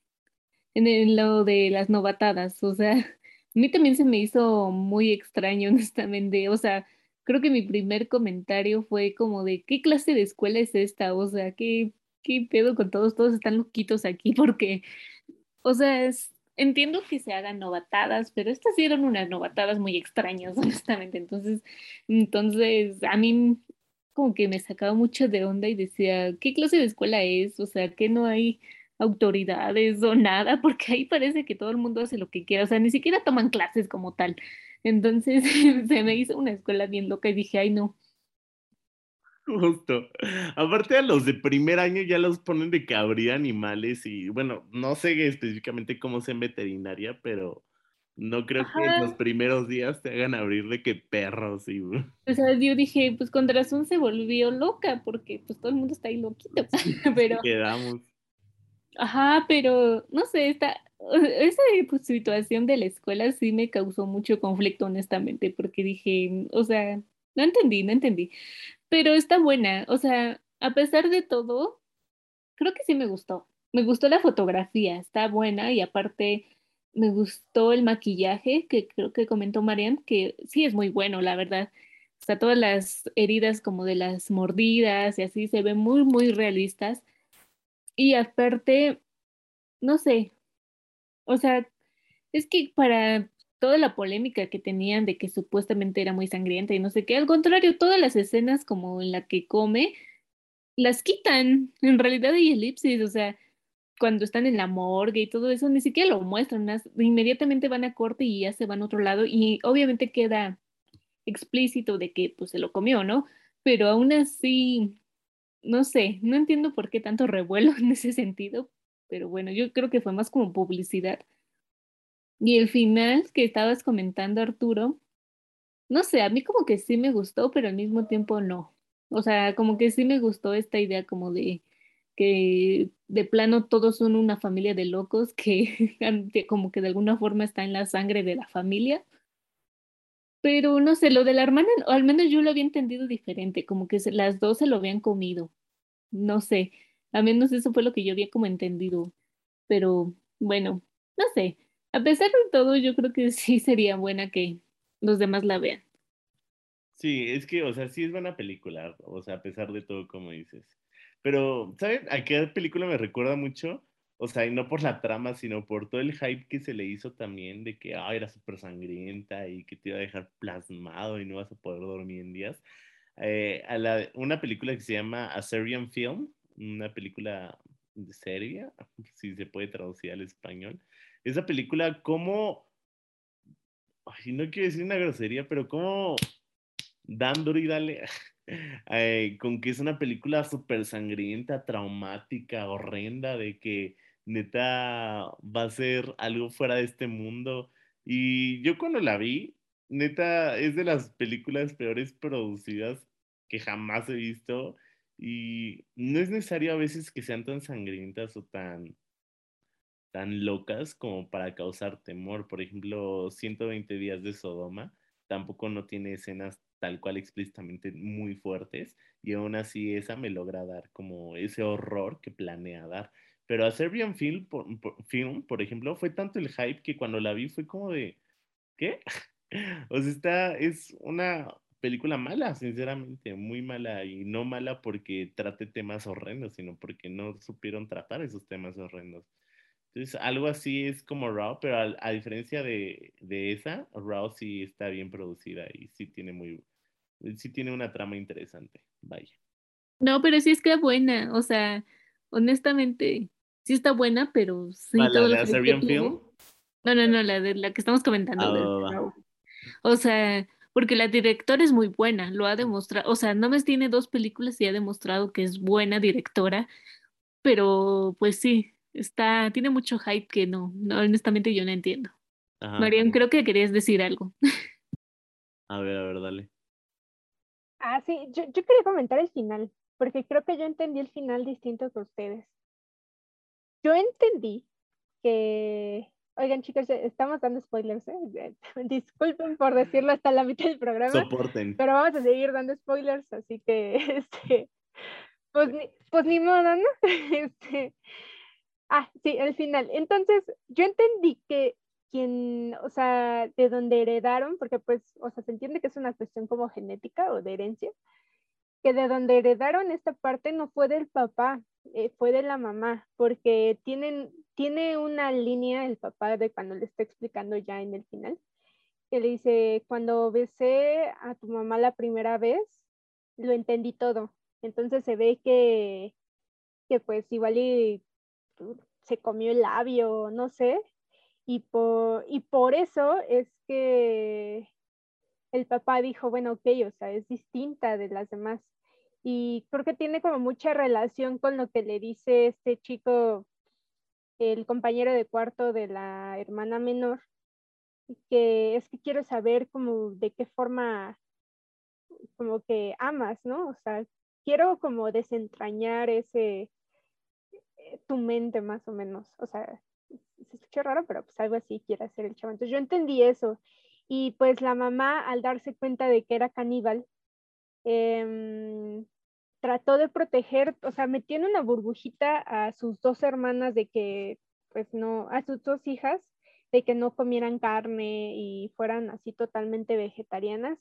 en lo de las novatadas. O sea, a mí también se me hizo muy extraño, honestamente. O sea, creo que mi primer comentario fue como de ¿qué clase de escuela es esta? O sea, ¿qué, qué pedo con todos? Todos están loquitos aquí porque, o sea, es entiendo que se hagan novatadas, pero estas sí eran unas novatadas muy extrañas, honestamente. Entonces, entonces a mí como que me sacaba mucho de onda y decía, ¿qué clase de escuela es? O sea, que no hay autoridades o nada, porque ahí parece que todo el mundo hace lo que quiera, o sea, ni siquiera toman clases como tal. Entonces se me hizo una escuela bien loca y dije, ay no, Justo. Aparte a los de primer año ya los ponen de que habría animales y bueno, no sé específicamente cómo sea en veterinaria, pero no creo que en los primeros días te hagan abrir de que perros y... O sea, yo dije, pues con razón se volvió loca porque pues todo el mundo está ahí loquito, pero... Quedamos. Ajá, pero no sé, esta, esa pues, situación de la escuela sí me causó mucho conflicto honestamente porque dije, o sea, no entendí, no entendí pero está buena. O sea, a pesar de todo, creo que sí me gustó. Me gustó la fotografía, está buena y aparte me gustó el maquillaje que creo que comentó Marian, que sí es muy bueno, la verdad. O sea, todas las heridas como de las mordidas y así se ven muy, muy realistas. Y aparte, no sé, o sea, es que para toda la polémica que tenían de que supuestamente era muy sangrienta y no sé qué. Al contrario, todas las escenas como en la que come, las quitan. En realidad hay elipsis, o sea, cuando están en la morgue y todo eso, ni siquiera lo muestran. Inmediatamente van a corte y ya se van a otro lado y obviamente queda explícito de que pues se lo comió, ¿no? Pero aún así, no sé, no entiendo por qué tanto revuelo en ese sentido, pero bueno, yo creo que fue más como publicidad. Y el final que estabas comentando, Arturo, no sé, a mí como que sí me gustó, pero al mismo tiempo no. O sea, como que sí me gustó esta idea como de que de plano todos son una familia de locos que como que de alguna forma está en la sangre de la familia. Pero no sé, lo de la hermana, o al menos yo lo había entendido diferente, como que las dos se lo habían comido. No sé, al menos eso fue lo que yo había como entendido. Pero bueno, no sé, a pesar de todo, yo creo que sí sería buena que los demás la vean. Sí, es que, o sea, sí es buena película, o sea, a pesar de todo, como dices. Pero, ¿saben a qué película me recuerda mucho? O sea, no por la trama, sino por todo el hype que se le hizo también de que ah, era súper sangrienta y que te iba a dejar plasmado y no vas a poder dormir en días. Eh, a la, una película que se llama A Serbian Film, una película de Serbia, si se puede traducir al español. Esa película, como, ay, no quiero decir una grosería, pero como dándole y dale, con que es una película súper sangrienta, traumática, horrenda, de que neta va a ser algo fuera de este mundo. Y yo cuando la vi, neta es de las películas peores producidas que jamás he visto. Y no es necesario a veces que sean tan sangrientas o tan, tan locas como para causar temor. Por ejemplo, 120 días de Sodoma tampoco no tiene escenas tal cual explícitamente muy fuertes y aún así esa me logra dar como ese horror que planea dar. Pero a Serbian Film por, Film, por ejemplo, fue tanto el hype que cuando la vi fue como de, ¿qué? o sea, está, es una película mala, sinceramente, muy mala y no mala porque trate temas horrendos, sino porque no supieron tratar esos temas horrendos. Entonces, algo así es como Raw, pero a, diferencia de, de, esa, Raw sí está bien producida y sí tiene muy, sí tiene una trama interesante. Vaya. No, pero sí es que es buena, o sea, honestamente, sí está buena, pero sí. todo la de Serbian Film? No, no, no, la de la que estamos comentando. Ah, o sea, porque la directora es muy buena, lo ha demostrado, o sea, no me tiene dos películas y ha demostrado que es buena directora, pero pues sí, está, tiene mucho hype que no, no honestamente yo no entiendo. Marian, creo que querías decir algo. A ver, a ver, dale. Ah, sí, yo, yo quería comentar el final, porque creo que yo entendí el final distinto que ustedes. Yo entendí que, oigan chicos, estamos dando spoilers, ¿eh? disculpen por decirlo hasta la mitad del programa, Soporten. pero vamos a seguir dando spoilers, así que, este, pues, ni, pues ni modo, ¿no? Este, ah, sí, el final. Entonces, yo entendí que quien, o sea, de donde heredaron, porque pues, o sea, se entiende que es una cuestión como genética o de herencia, que de donde heredaron esta parte no fue del papá, eh, fue de la mamá, porque tienen, tiene una línea el papá de cuando le está explicando ya en el final, que le dice, cuando besé a tu mamá la primera vez, lo entendí todo. Entonces se ve que, que pues igual y se comió el labio, no sé, y por, y por eso es que el papá dijo, bueno, ok, o sea, es distinta de las demás. Y creo que tiene como mucha relación con lo que le dice este chico, el compañero de cuarto de la hermana menor, que es que quiero saber como de qué forma como que amas, ¿no? O sea, quiero como desentrañar ese, tu mente más o menos, o sea, se escucha raro, pero pues algo así quiere hacer el chavo. Entonces yo entendí eso. Y pues la mamá, al darse cuenta de que era caníbal, em, trató de proteger, o sea, metió en una burbujita a sus dos hermanas de que, pues no, a sus dos hijas, de que no comieran carne y fueran así totalmente vegetarianas.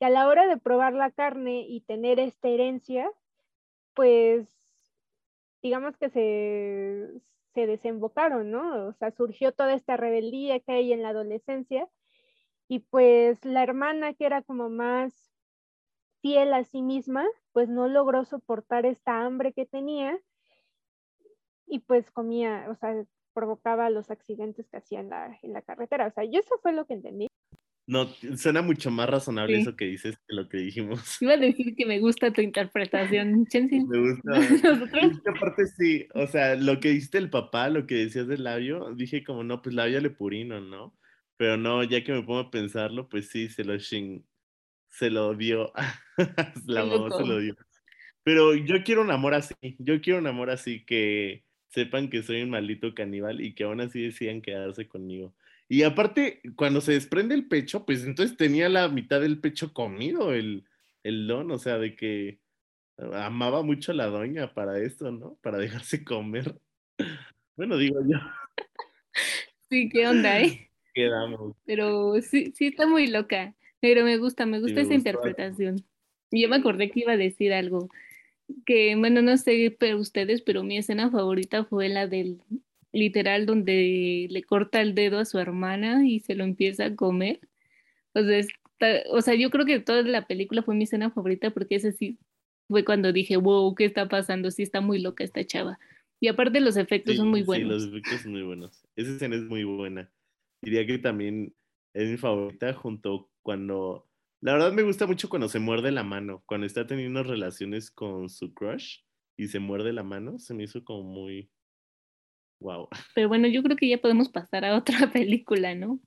Y a la hora de probar la carne y tener esta herencia, pues digamos que se, se desembocaron, ¿no? O sea, surgió toda esta rebeldía que hay en la adolescencia y pues la hermana que era como más fiel a sí misma, pues no logró soportar esta hambre que tenía y pues comía, o sea, provocaba los accidentes que hacía en la, en la carretera. O sea, yo eso fue lo que entendí. No, suena mucho más razonable Sí. eso que dices que lo que dijimos. Iba a decir que me gusta tu interpretación, Chensi. Me gusta. Nosotros, que aparte sí, o sea, lo que dijiste el papá, lo que decías del labio, dije como, no, pues labio lepurino, ¿no? Pero no, ya que me pongo a pensarlo, pues sí, se lo ching, se lo dio. La mamá se lo dio. Pero yo quiero un amor así, yo quiero un amor así que sepan que soy un maldito caníbal y que aún así decidan quedarse conmigo. Y aparte, cuando se desprende el pecho, pues entonces tenía la mitad del pecho comido el, el don, o sea, de que amaba mucho a la doña para esto, ¿no? Para dejarse comer. Bueno, digo yo, sí, ¿qué onda, eh? quedamos. Pero sí, sí está muy loca. Pero me gusta, me Sí, gusta me esa interpretación. Y yo me acordé que iba a decir algo. Que, bueno, no sé pero ustedes, pero mi escena favorita fue la del literal donde le corta el dedo a su hermana y se lo empieza a comer. O sea, está- o sea, yo creo que toda la película fue mi escena favorita porque ese sí fue cuando dije, wow, ¿qué está pasando? Sí está muy loca esta chava. Y aparte los efectos Sí, son muy sí, buenos. los efectos son muy buenos. Esa escena es muy buena. Diría que también es mi favorita junto cuando... La verdad me gusta mucho cuando se muerde la mano, cuando está teniendo relaciones con su crush y se muerde la mano, se me hizo como muy... Wow. Pero bueno, yo creo que ya podemos pasar a otra película, ¿no?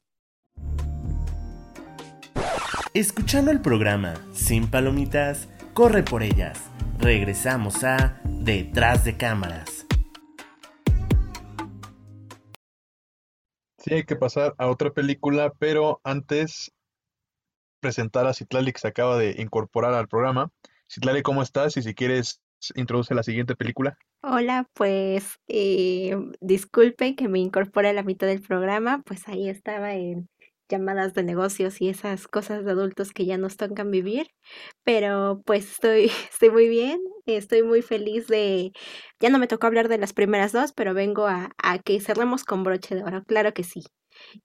Escuchando el programa Sin Palomitas, corre por ellas. Regresamos a Detrás de Cámaras. Sí, hay que pasar a otra película, pero antes presentar a Citlali que se acaba de incorporar al programa. Citlali, ¿cómo estás? Y si quieres, introduce la siguiente película. Hola, pues eh, disculpen que me incorpore a la mitad del programa, pues ahí estaba en llamadas de negocios y esas cosas de adultos que ya nos tocan vivir, pero pues estoy, estoy muy bien, estoy muy feliz de, ya no me tocó hablar de las primeras dos, pero vengo a, a que cerremos con broche de oro, claro que sí.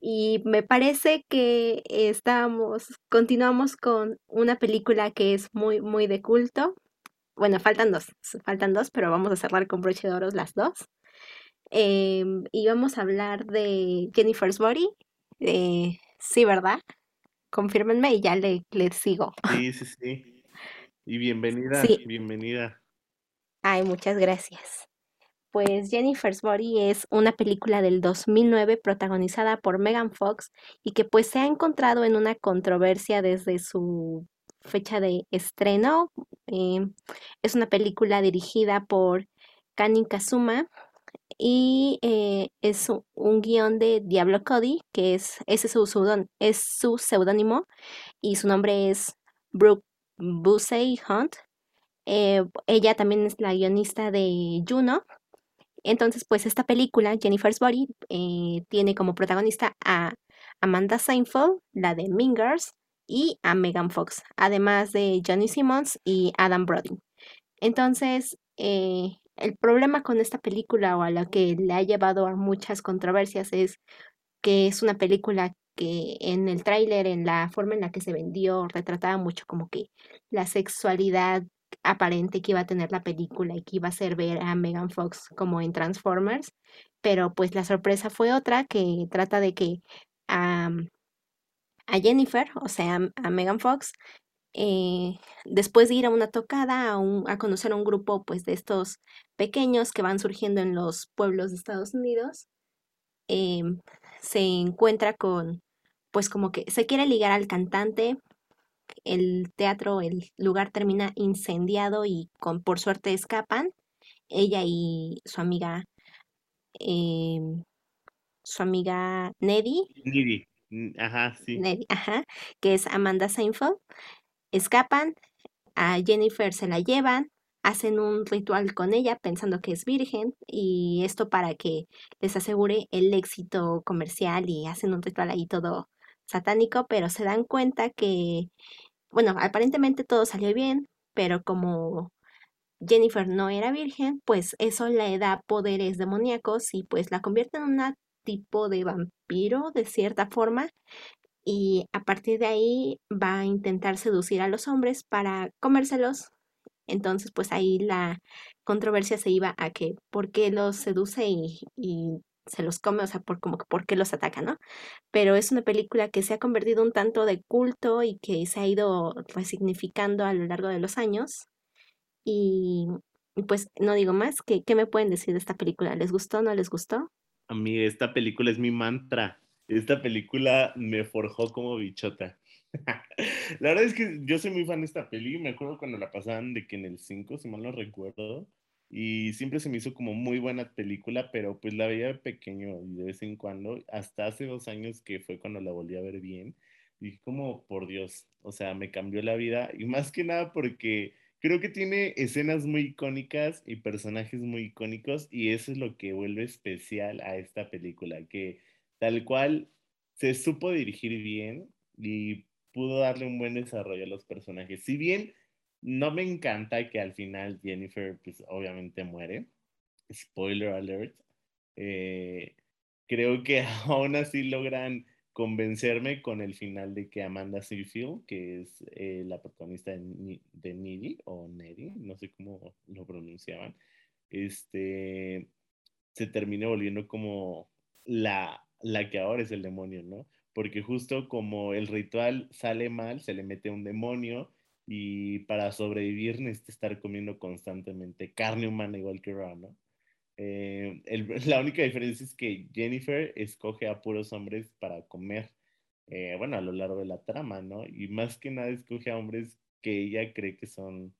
Y me parece que estamos, continuamos con una película que es muy, muy de culto. Bueno, faltan dos, faltan dos, pero vamos a cerrar con broche de oro las dos. Em, y vamos a hablar de Jennifer's Body. Eh, sí, ¿verdad? Confírmenme y ya le, le sigo. Sí, sí, sí. Y bienvenida, Sí. bienvenida. Ay, muchas gracias. Pues Jennifer's Body es una película del 2009 protagonizada por Megan Fox y que pues se ha encontrado en una controversia desde su fecha de estreno. Eh, es una película dirigida por Kanin Kazuma y eh, es un guion de Diablo Cody, que es, ese es su, seudónimo y su nombre es Brooke Busey Hunt. Eh, ella también es la guionista de Juno. Entonces, pues esta película, Jennifer's Body, tiene como protagonista a Amanda Seinfeld, la de Mean Girls, y a Megan Fox, además de Johnny Simmons y Adam Brody. Entonces, eh, el problema con esta película o a lo que le ha llevado a muchas controversias es que es una película que en el tráiler, en la forma en la que se vendió, retrataba mucho como que la sexualidad aparente que iba a tener la película y que iba a hacer ver a Megan Fox como en Transformers, pero pues la sorpresa fue otra que trata de que a Jennifer, o sea, a Megan Fox, eh, después de ir a una tocada, a, conocer a un grupo pues de estos pequeños que van surgiendo en los pueblos de Estados Unidos, em, se encuentra con, pues como que se quiere ligar al cantante, el teatro, el lugar termina incendiado y con, por suerte escapan, ella y su amiga, em, su amiga Neddy, Niri. Ajá, sí. Ajá, que es Amanda Seinfeld, escapan, a Jennifer se la llevan, hacen un ritual con ella pensando que es virgen y esto para que les asegure el éxito comercial y hacen un ritual ahí todo satánico, pero se dan cuenta que, bueno, aparentemente todo salió bien, pero como Jennifer no era virgen, pues eso le da poderes demoníacos y pues la convierte en una tipo de vampiro de cierta forma y a partir de ahí va a intentar seducir a los hombres para comérselos. Entonces, pues ahí la controversia se iba a que por qué los seduce y, y se los come, o sea, por como que por qué los ataca, ¿no? Pero es una película que se ha convertido un tanto de culto y que se ha ido resignificando a lo largo de los años. Y pues no digo más, ¿qué, ¿qué me pueden decir de esta película? ¿Les gustó o no les gustó? A mí esta película es mi mantra. Esta película me forjó como bichota. la verdad es que yo soy muy fan de esta peli. Me acuerdo cuando la pasaban de que en el 5, si mal no recuerdo. Y siempre se me hizo como muy buena película, pero pues la veía pequeño y de vez en cuando. Hasta hace dos años que fue cuando la volví a ver bien. Dije como, por Dios, o sea, me cambió la vida. Y más que nada porque creo que tiene escenas muy icónicas y personajes muy icónicos y eso es lo que vuelve especial a esta película, que tal cual se supo dirigir bien y pudo darle un buen desarrollo a los personajes. Si bien no me encanta que al final Jennifer pues obviamente muere, spoiler alert, eh, creo que aún así logran convencerme con el final de que Amanda Seyfield, que es eh, la protagonista de, de o Neri, no sé cómo lo pronunciaban, este, se termine volviendo como la, la que ahora es el demonio, ¿no? Porque justo como el ritual sale mal, se le mete un demonio y para sobrevivir necesita estar comiendo constantemente carne humana igual que Ra, ¿no? Eh, la única diferencia es que Jennifer escoge a puros hombres para comer, eh, bueno, a lo largo de la trama, ¿no? Y más que nada escoge a hombres que ella cree que son,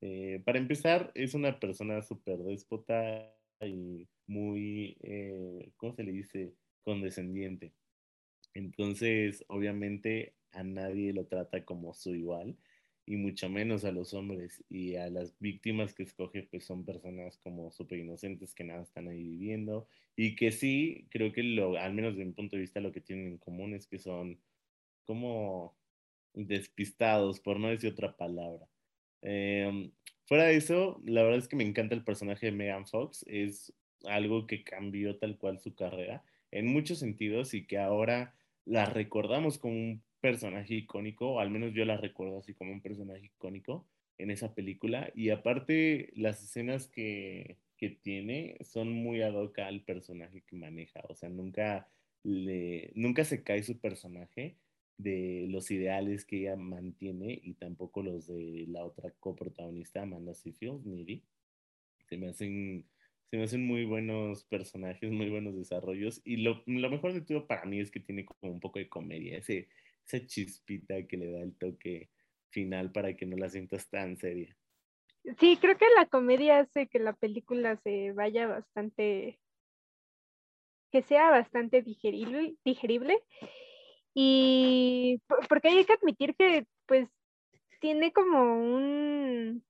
eh, para empezar, es una persona súper déspota y muy, ¿cómo se le dice? Condescendiente. Entonces, obviamente, a nadie lo trata como su igual y mucho menos a los hombres y a las víctimas que escoge pues son personas como súper inocentes que nada están ahí viviendo y que sí, creo que lo, al menos desde mi punto de vista lo que tienen en común es que son como despistados, por no decir otra palabra. Em, fuera de eso, la verdad es que me encanta el personaje de Megan Fox, es algo que cambió tal cual su carrera en muchos sentidos y que ahora la recordamos como un personaje icónico, o al menos yo la recuerdo así como un personaje icónico en esa película. Y aparte, las escenas que, que tiene son muy ad hoc al personaje que maneja, o sea, nunca, le, nunca se cae su personaje de los ideales que ella mantiene y tampoco los de la otra coprotagonista, Amanda Seyfield, Niri. Se me hacen se me hacen muy buenos personajes, muy buenos desarrollos. Y lo, lo, mejor de todo para mí es que tiene como un poco de comedia, ese, esa chispita que le da el toque final para que no la sientas tan seria. Sí, creo que la comedia hace que la película se vaya bastante, que sea bastante digerible. Y porque hay que admitir que pues tiene como un,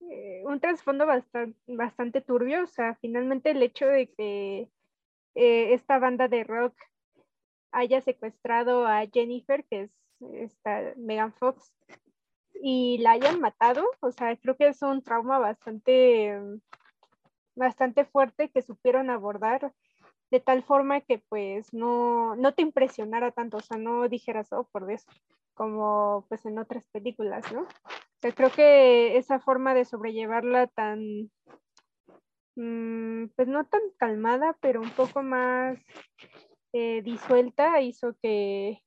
eh, un trasfondo bastante, bastante turbio, o sea, finalmente el hecho de que eh, esta banda de rock haya secuestrado a Jennifer, que es esta Megan Fox, y la hayan matado, o sea, creo que es un trauma bastante, bastante fuerte que supieron abordar de tal forma que pues no, no te impresionara tanto, o sea, no dijeras, oh, por eso, como pues en otras películas, ¿no? O sea, creo que esa forma de sobrellevarla tan, mm, pues no tan calmada, pero un poco más eh, disuelta hizo que,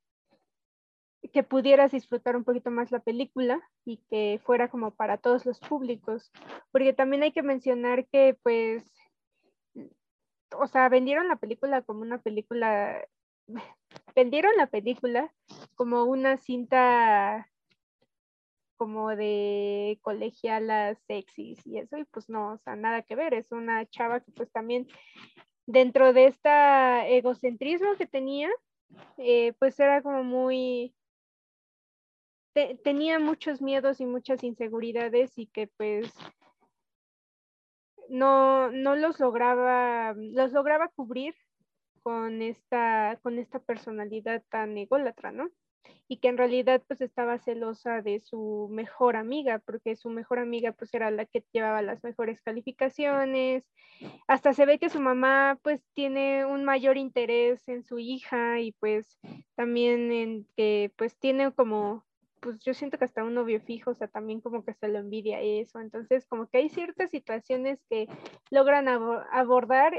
que pudieras disfrutar un poquito más la película y que fuera como para todos los públicos, porque también hay que mencionar que pues, o sea, vendieron la película como una película, vendieron la película como una cinta como de colegialas sexys y eso, y pues no, o sea, nada que ver, es una chava que pues también dentro de este egocentrismo que tenía, eh, pues era como muy, tenía muchos miedos y muchas inseguridades y que pues no, no los lograba, los lograba cubrir con esta, con esta personalidad tan ególatra, ¿no? Y que en realidad pues estaba celosa de su mejor amiga, porque su mejor amiga pues era la que llevaba las mejores calificaciones. Hasta se ve que su mamá pues tiene un mayor interés en su hija y pues también en que pues tiene como pues yo siento que hasta un novio fijo, o sea, también como que se lo envidia eso. Entonces, como que hay ciertas situaciones que logran abordar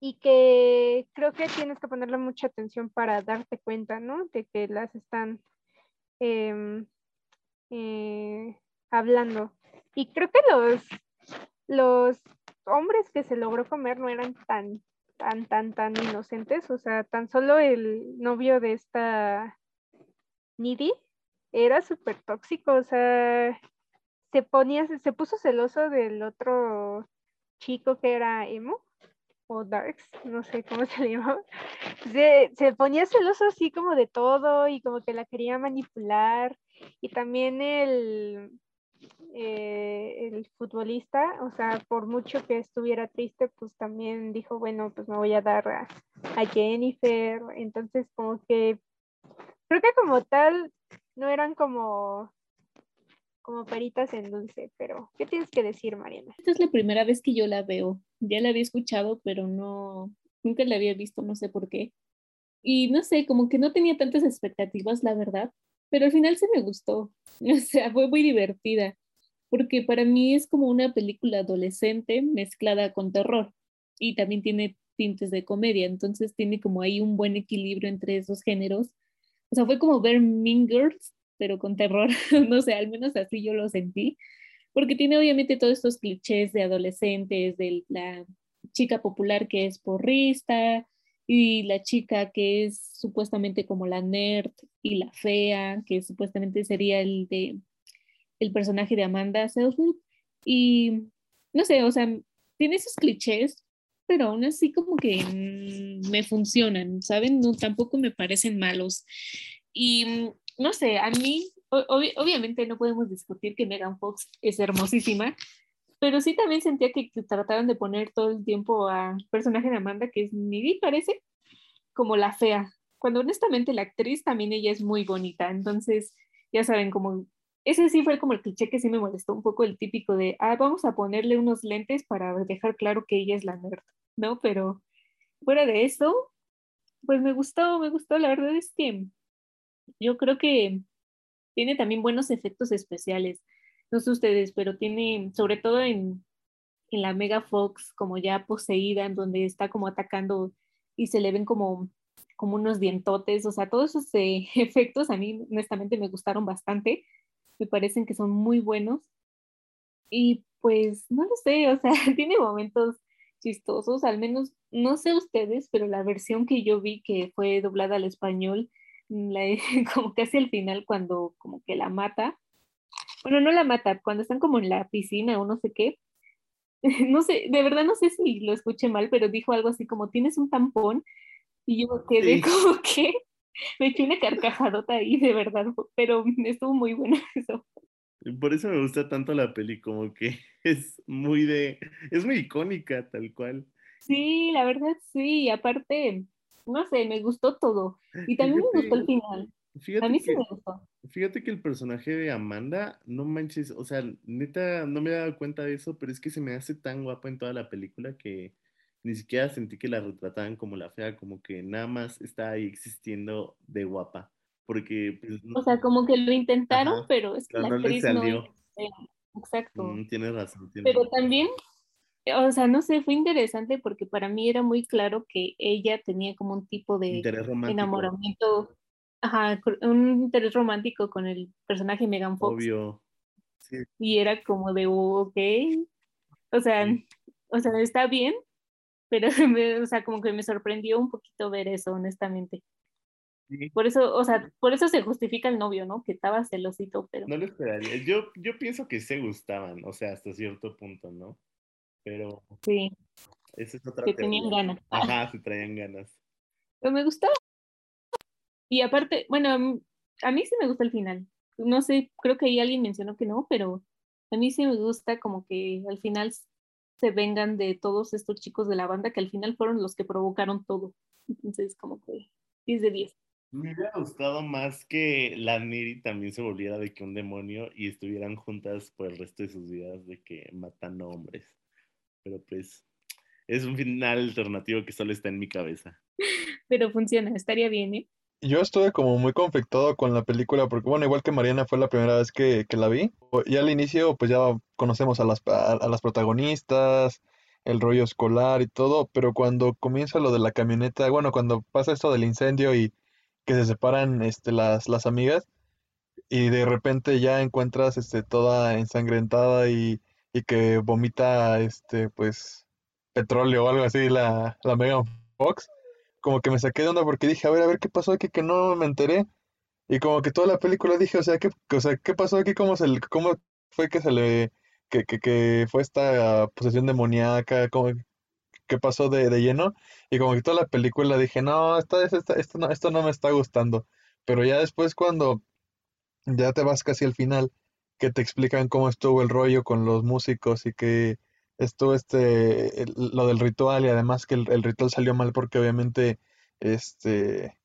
y que creo que tienes que ponerle mucha atención para darte cuenta, ¿no? De que las están em, eh, hablando. Y creo que los, los hombres que se logró comer no eran tan, tan, tan, tan inocentes. O sea, tan solo el novio de esta Nidhi era súper tóxico. O sea, se ponía, se puso celoso del otro chico que era emo o Darks, no sé cómo se le llamaba, se, se, ponía celoso así como de todo y como que la quería manipular. Y también el, eh, el futbolista, o sea, por mucho que estuviera triste, pues también dijo, bueno, pues me voy a dar a, a Jennifer. Entonces, como que creo que como tal no eran como como peritas en dulce, pero ¿qué tienes que decir, Mariana? Esta es la primera vez que yo la veo. Ya la había escuchado, pero no, nunca la había visto, no sé por qué. Y no sé, como que no tenía tantas expectativas, la verdad, pero al final se me gustó. O sea, fue muy divertida, porque para mí es como una película adolescente mezclada con terror y también tiene tintes de comedia, entonces tiene como ahí un buen equilibrio entre esos géneros. O sea, fue como ver Mean Girls, pero con terror, no sé, al menos así yo lo sentí, porque tiene obviamente todos estos clichés de adolescentes, de la chica popular que es porrista y la chica que es supuestamente como la nerd y la fea, que supuestamente sería el de el personaje de Amanda Seyfried y no sé, o sea, tiene esos clichés, pero aún así como que mm, me funcionan, ¿saben? No, tampoco me parecen malos. Y no sé, a mí, obviamente no podemos discutir que Megan Fox es hermosísima, pero sí también sentía que, trataron de poner todo el tiempo al personaje de Amanda, que es Nidhi, parece, como la fea, cuando honestamente la actriz también ella es muy bonita, entonces ya saben, como ese sí fue como el cliché que sí me molestó un poco el típico de, ah, vamos a ponerle unos lentes para dejar claro que ella es la nerd, ¿no? Pero fuera de eso, pues me gustó, me gustó, la verdad es que yo creo que tiene también buenos efectos especiales. No sé ustedes, pero tiene, sobre todo en, en la Mega Fox, como ya poseída, en donde está como atacando y se le ven como, como unos dientotes. O sea, todos esos eh, efectos a mí honestamente me gustaron bastante. Me parecen que son muy buenos. Y pues, no lo sé, o sea, tiene momentos chistosos, al menos, no sé ustedes, pero la versión que yo vi que fue doblada al español, la, como casi al final cuando como que la mata, bueno, no la mata, cuando están como en la piscina o no sé qué, no sé, de verdad no sé si lo escuché mal, pero dijo algo así como, tienes un tampón, y yo quedé como que me eché una carcajadota ahí, de verdad, pero estuvo muy bueno eso. Por eso me gusta tanto la peli, como que es muy de, es muy icónica, tal cual. Sí, la verdad sí, aparte, no sé, me gustó todo. Y también me gustó el final. a mí sí me gustó. Fíjate que el personaje de Amanda, no manches, o sea, neta, no me he dado cuenta de eso, pero es que se me hace tan guapa en toda la película que ni siquiera sentí que la retrataban como la fea, como que nada más está ahí existiendo de guapa. Porque. Pues, o sea, como que lo intentaron, pero es que la no actriz salió. Exacto. Mm, tienes razón. pero también o sea, no sé, fue interesante porque para mí era muy claro que ella tenía como un tipo de enamoramiento, ajá, un interés romántico con el personaje Megan Fox. Obvio. Sí. Y era como de, ok, o sea, o sea, está bien, pero, o sea, como que me sorprendió un poquito ver eso, honestamente. Sí. Por eso, o sea, por eso se justifica el novio, ¿no? Que estaba celosito, pero... No lo esperaría. Yo, yo pienso que se gustaban, o sea, hasta cierto punto, ¿no? Pero. Sí. Esa es otra Que tenían ganas. Ajá, se traían ganas. Pero me gustó. Y aparte, bueno, a mí sí me gusta el final. No sé, creo que ahí alguien mencionó que no, pero a mí sí me gusta como que al final se vengan de todos estos chicos de la banda que al final fueron los que provocaron todo. Entonces, como que 10 de 10. Me hubiera gustado más que la Niri también se volviera de que un demonio y estuvieran juntas por el resto de sus vidas de que matan hombres pero pues es un final alternativo que solo está en mi cabeza. Pero funciona, estaría bien, ¿eh? Yo estuve como muy conflictado con la película porque, bueno, igual que Mariana fue la primera vez que, que la vi. Y al inicio, pues ya conocemos a las, a, las protagonistas el rollo escolar y todo, pero cuando comienza lo de la camioneta, bueno, cuando pasa esto del incendio y que se separan este, las, las amigas y de repente ya encuentras este, toda ensangrentada y, y que vomita este, pues petróleo o algo así la, la Megan Fox, como que me saqué de onda porque dije, a ver, a ver qué pasó aquí que no me enteré. Y como que toda la película dije, o sea, ¿qué, o sea, ¿qué pasó aquí? ¿Cómo, se, cómo fue que se le, que, que, que fue esta posesión demoníaca? ¿Cómo, qué pasó de, de lleno? Y como que toda la película dije, no, esta, esta, esto no, esto no me está gustando. Pero ya después cuando ya te vas casi al final, que te explican cómo estuvo el rollo con los músicos y que estuvo este, lo del ritual y además que el, ritual salió mal porque obviamente, este,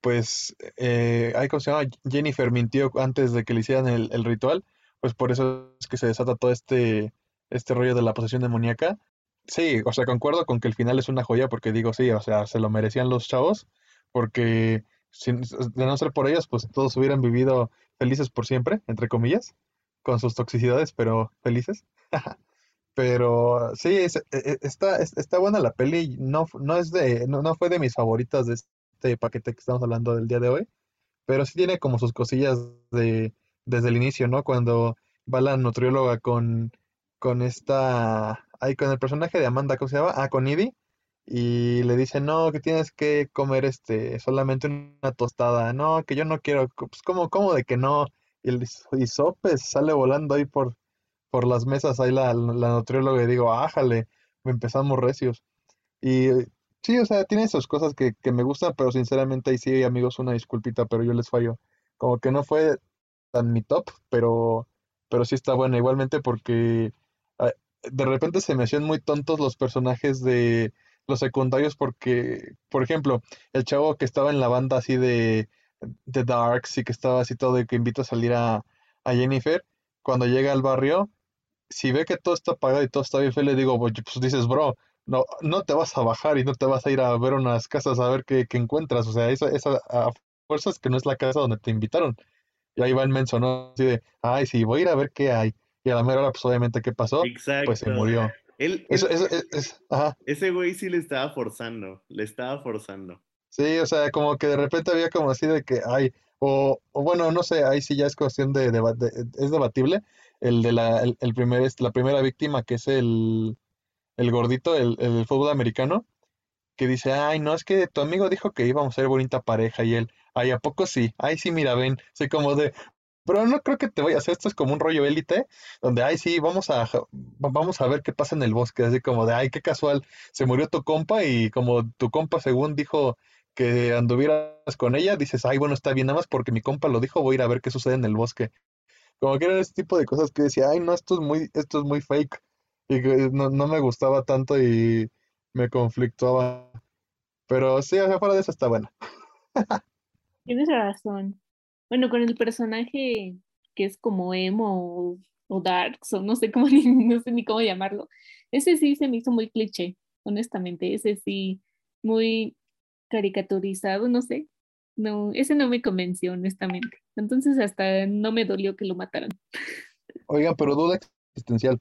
pues, eh, ¿cómo se llama? Jennifer mintió antes de que le hicieran el, el ritual, pues por eso es que se desata todo este, este rollo de la posesión demoníaca. Sí, o sea, concuerdo con que el final es una joya porque digo, sí, o sea, se lo merecían los chavos, porque sin- de no ser por ellos, pues todos hubieran vivido felices por siempre, entre comillas, con sus toxicidades, pero felices. Pero sí, e- e- está, es- está buena la peli, no, no es de, no, no fue de mis favoritas de este paquete que estamos hablando del día de hoy, pero sí tiene como sus cosillas de, desde el inicio, ¿no? Cuando va la nutrióloga con, con esta, ay, con el personaje de Amanda, ¿cómo se llama? Ah, con Edie, y le dice, no, que tienes que comer este, solamente una tostada, no, que yo no quiero, pues, ¿cómo, cómo de que no? Y sopes sale volando ahí por, por las mesas, ahí la, la nutrióloga, y digo, ájale, empezamos recios. Y eh, sí, o sea, tiene esas cosas que, que me gustan, pero sinceramente ahí sí, amigos, una disculpita, pero yo les fallo. Como que no fue tan mi top, pero, pero sí está buena igualmente porque ah, de repente se me hacían muy tontos los personajes de los secundarios porque, por ejemplo, el chavo que estaba en la banda así de, de Darks y que estaba así todo y que invita a salir a, a Jennifer, cuando llega al barrio si ve que todo está apagado y todo está bien feo, le digo, pues pues dices, bro, no, no te vas a bajar y no te vas a ir a ver unas casas a ver qué, qué encuentras. O sea, esa, esa a fuerzas que no es la casa donde te invitaron. Y ahí va el menso, ¿no? Así de, ay, sí, voy a ir a ver qué hay. Y a la mera hora, pues obviamente, ¿qué pasó? Pues se murió. Él, Eso, él- eso, es, es- ajá. ese güey sí le estaba forzando, le estaba forzando. Sí, o sea, como que de repente había como así de que, ay, o, o bueno, no sé, ahí sí ya es cuestión de, de- es debatible. El de la, el, el primer, la primera víctima, que es el, el gordito, el, el fútbol americano, que dice, ay, no, es que tu amigo dijo que íbamos a ser bonita pareja y él, ay, ¿a poco sí? Ay, sí, mira, ven, soy como de, pero no creo que te vaya a hacer, esto es como un rollo élite, donde, ay, sí, vamos a, vamos a ver qué pasa en el bosque, así como de, ay, qué casual, se murió tu compa y como tu compa según dijo que anduvieras con ella, dices, ay, bueno, está bien, nada más porque mi compa lo dijo, voy a ir a ver qué sucede en el bosque. Como que era ese tipo de cosas que decía, ay, no, esto es muy, esto es muy fake. Y no, no me gustaba tanto y me conflictuaba. Pero sí, o sea, de eso está buena. Tienes razón. Bueno, con el personaje que es como emo o, o darks o no sé cómo ni, no sé ni cómo llamarlo. Ese sí se me hizo muy cliché, honestamente. Ese sí, muy caricaturizado, no sé. No, ese no me convenció, honestamente. Entonces hasta no me dolió que lo mataran. Oigan, pero duda existencial.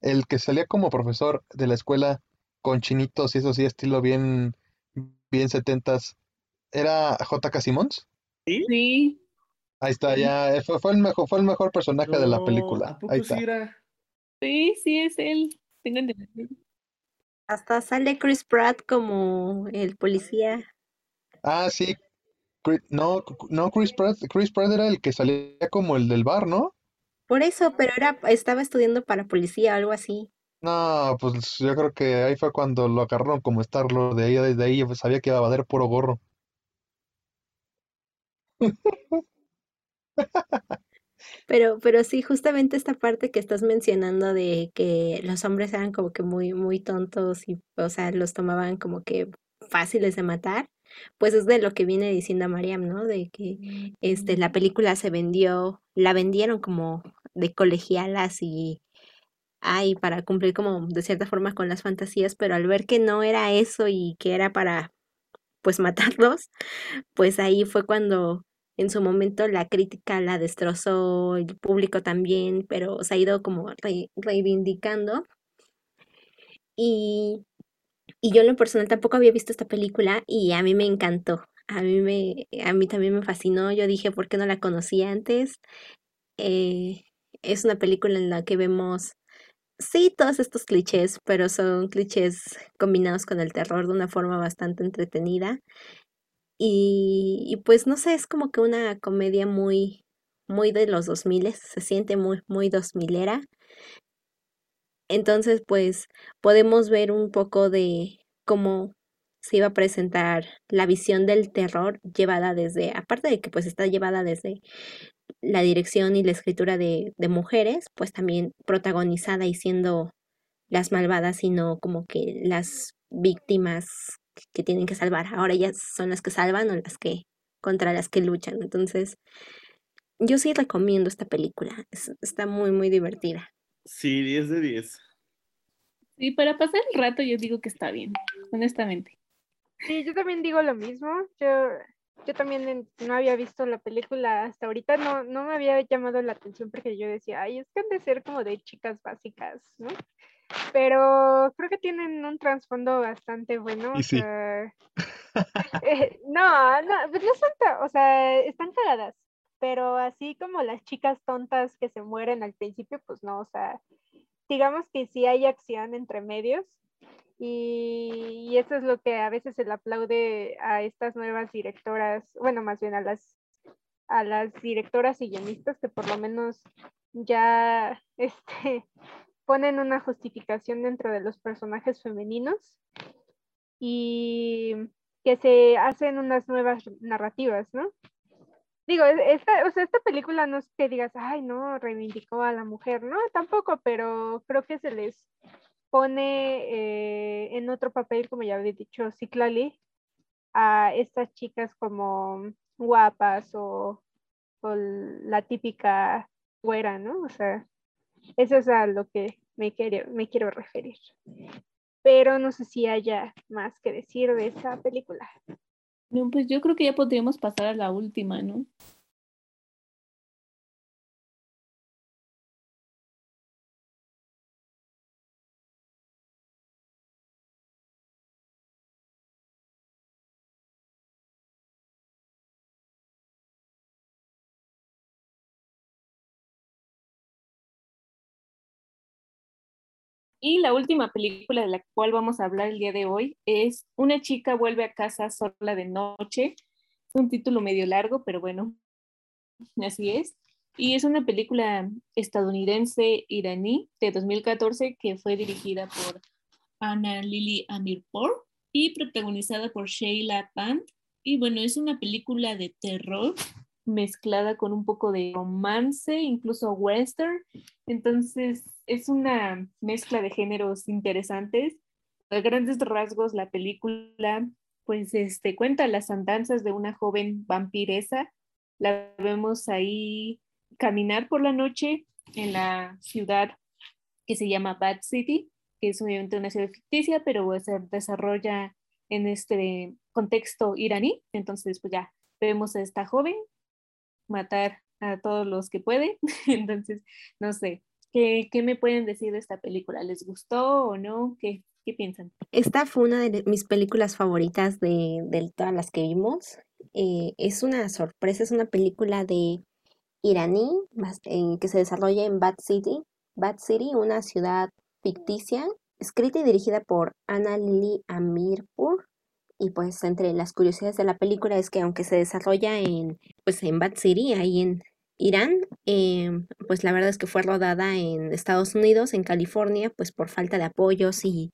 El que salía como profesor de la escuela con chinitos y eso sí, estilo bien, bien setentas, ¿era J.K. Simmons? Sí, Ahí está, ya, eh, fue, fue el mejor, fue el mejor personaje de la película. ¿a poco Ahí sí está. era? sí, sí es él. Tengo entendido. Hasta sale Chris Pratt como el policía. Ah, sí. No, no, Chris Pratt, Chris Pratt era el que salía como el del bar, ¿no? Por eso, pero era, estaba estudiando para policía, algo así. No, pues yo creo que ahí fue cuando lo agarraron como Star-Lord, de ahí, desde ahí pues, sabía que iba a valer puro gorro. Pero, pero sí, justamente esta parte que estás mencionando de que los hombres eran como que muy, muy tontos y, o sea, los tomaban como que fáciles de matar, pues es de lo que viene diciendo Mariam, ¿no? De que este, la película se vendió, la vendieron como de colegialas y, ay, para cumplir como de cierta forma con las fantasías, pero al ver que no era eso y que era para, pues, matarlos, pues ahí fue cuando en su momento la crítica la destrozó, el público también, pero se ha ido como re- reivindicando. Y, y yo en lo personal tampoco había visto esta película y a mí me encantó. A mí, me, a mí también me fascinó. Yo dije, ¿por qué no la conocía antes? Eh, es una película en la que vemos, sí, todos estos clichés, pero son clichés combinados con el terror de una forma bastante entretenida. Y, pues no sé, es como que una comedia muy, muy de los 2000, se siente muy, muy 2000era. Entonces, pues podemos ver un poco de cómo se iba a presentar la visión del terror llevada desde, aparte de que pues está llevada desde la dirección y la escritura de, de mujeres, pues también protagonizada y siendo las malvadas, sino como que las víctimas que tienen que salvar. Ahora ellas son las que salvan o las que contra las que luchan. Entonces, yo sí recomiendo esta película. está muy, muy divertida. Sí, 10 de 10. Sí, para pasar el rato yo digo que está bien, honestamente. Sí, yo también digo lo mismo. Yo, yo también no había visto la película hasta ahorita, no, no me había llamado la atención porque yo decía, ay, es que han de ser como de chicas básicas, ¿no? Pero creo que tienen un trasfondo bastante bueno. Y sí. eh, no, no, pues no son, o sea, están cagadas, pero así como las chicas tontas que se mueren al principio, pues no, o sea, digamos que sí hay acción entre medios y, y eso es lo que a veces se le aplaude a estas nuevas directoras, bueno, más bien a las a las directoras y guionistas que por lo menos ya este, ponen una justificación dentro de los personajes femeninos y que se hacen unas nuevas narrativas, ¿no? Digo, e- esta, o sea, esta película no es que digas, ay, no, reivindicó a la mujer, no, tampoco, pero creo que se les pone eh, en otro papel, como ya había dicho Citlali, a estas chicas como guapas o, o la típica güera, ¿no? O sea, eso es a lo que me quiero, me quiero referir. Pero no sé si haya más que decir de esta película. Pues yo creo que ya podríamos pasar a la última, ¿no? Y la última película de la cual vamos a hablar el día de hoy es Una chica vuelve a casa sola de noche. Un título medio largo, pero bueno, así es. Y es una película estadounidense iraní de 2014 que fue dirigida por Anna Lily Amirpour y protagonizada por Sheila Pant. Y bueno, es una película de terror mezclada con un poco de romance, incluso western. Entonces, es una mezcla de géneros interesantes. A grandes rasgos, la película, pues, este, cuenta las andanzas de una joven vampiresa. La vemos ahí caminar por la noche en la ciudad que se llama Bad City, que es obviamente una ciudad ficticia, pero se desarrolla en este contexto iraní. Entonces, pues ya vemos a esta joven matar a todos los que puede. Entonces, no sé, ¿qué, ¿qué, me pueden decir de esta película? ¿Les gustó o no? ¿Qué, qué piensan? Esta fue una de mis películas favoritas de, de todas las que vimos. Eh, es una sorpresa, es una película de iraní eh, que se desarrolla en Bad City. Bad City, una ciudad ficticia, escrita y dirigida por Anna Lily Amirpur. Y pues entre las curiosidades de la película es que aunque se desarrolla en, pues en Bad City, ahí en Irán, eh, pues la verdad es que fue rodada en Estados Unidos, en California, pues por falta de apoyos y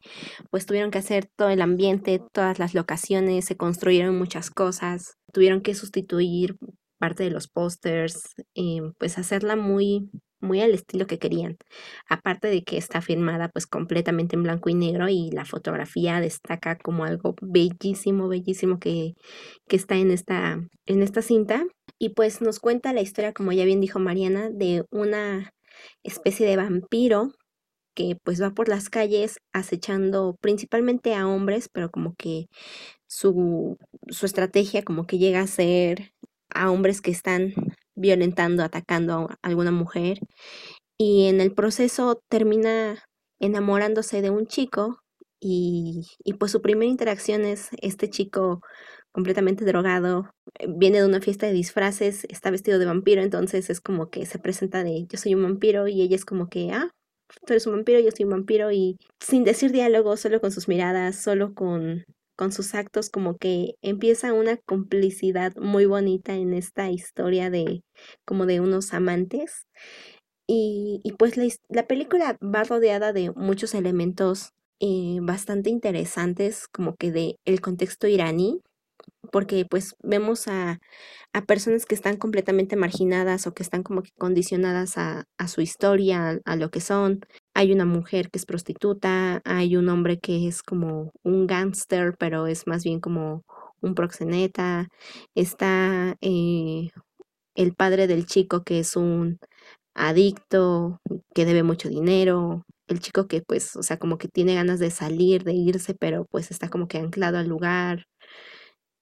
pues tuvieron que hacer todo el ambiente, todas las locaciones, se construyeron muchas cosas, tuvieron que sustituir parte de los pósters, eh, pues hacerla muy, muy al estilo que querían. Aparte de que está filmada pues completamente en blanco y negro y la fotografía destaca como algo bellísimo, bellísimo que, que está en esta, en esta cinta. Y pues nos cuenta la historia, como ya bien dijo Mariana, de una especie de vampiro que pues va por las calles acechando principalmente a hombres, pero como que su, su estrategia como que llega a ser a hombres que están violentando, atacando a alguna mujer y en el proceso termina enamorándose de un chico y, pues su primera interacción es este chico completamente drogado, eh, viene de una fiesta de disfraces, está vestido de vampiro, entonces es como que se presenta de yo soy un vampiro y ella es como que, ah, tú eres un vampiro, yo soy un vampiro y sin decir diálogo, solo con sus miradas, solo con, con sus actos, como que empieza una complicidad muy bonita en esta historia de como de unos amantes. Y, y pues la, la, película va rodeada de muchos elementos eh, bastante interesantes, como que de el contexto iraní, porque pues vemos a, a, personas que están completamente marginadas o que están como que condicionadas a su historia, a, lo que son. Hay una mujer que es prostituta, hay un hombre que es como un gángster, pero es más bien como un proxeneta. Está eh, el padre del chico que es un adicto, que debe mucho dinero. El chico que pues, o sea, como que tiene ganas de salir, de irse, pero pues está como que anclado al lugar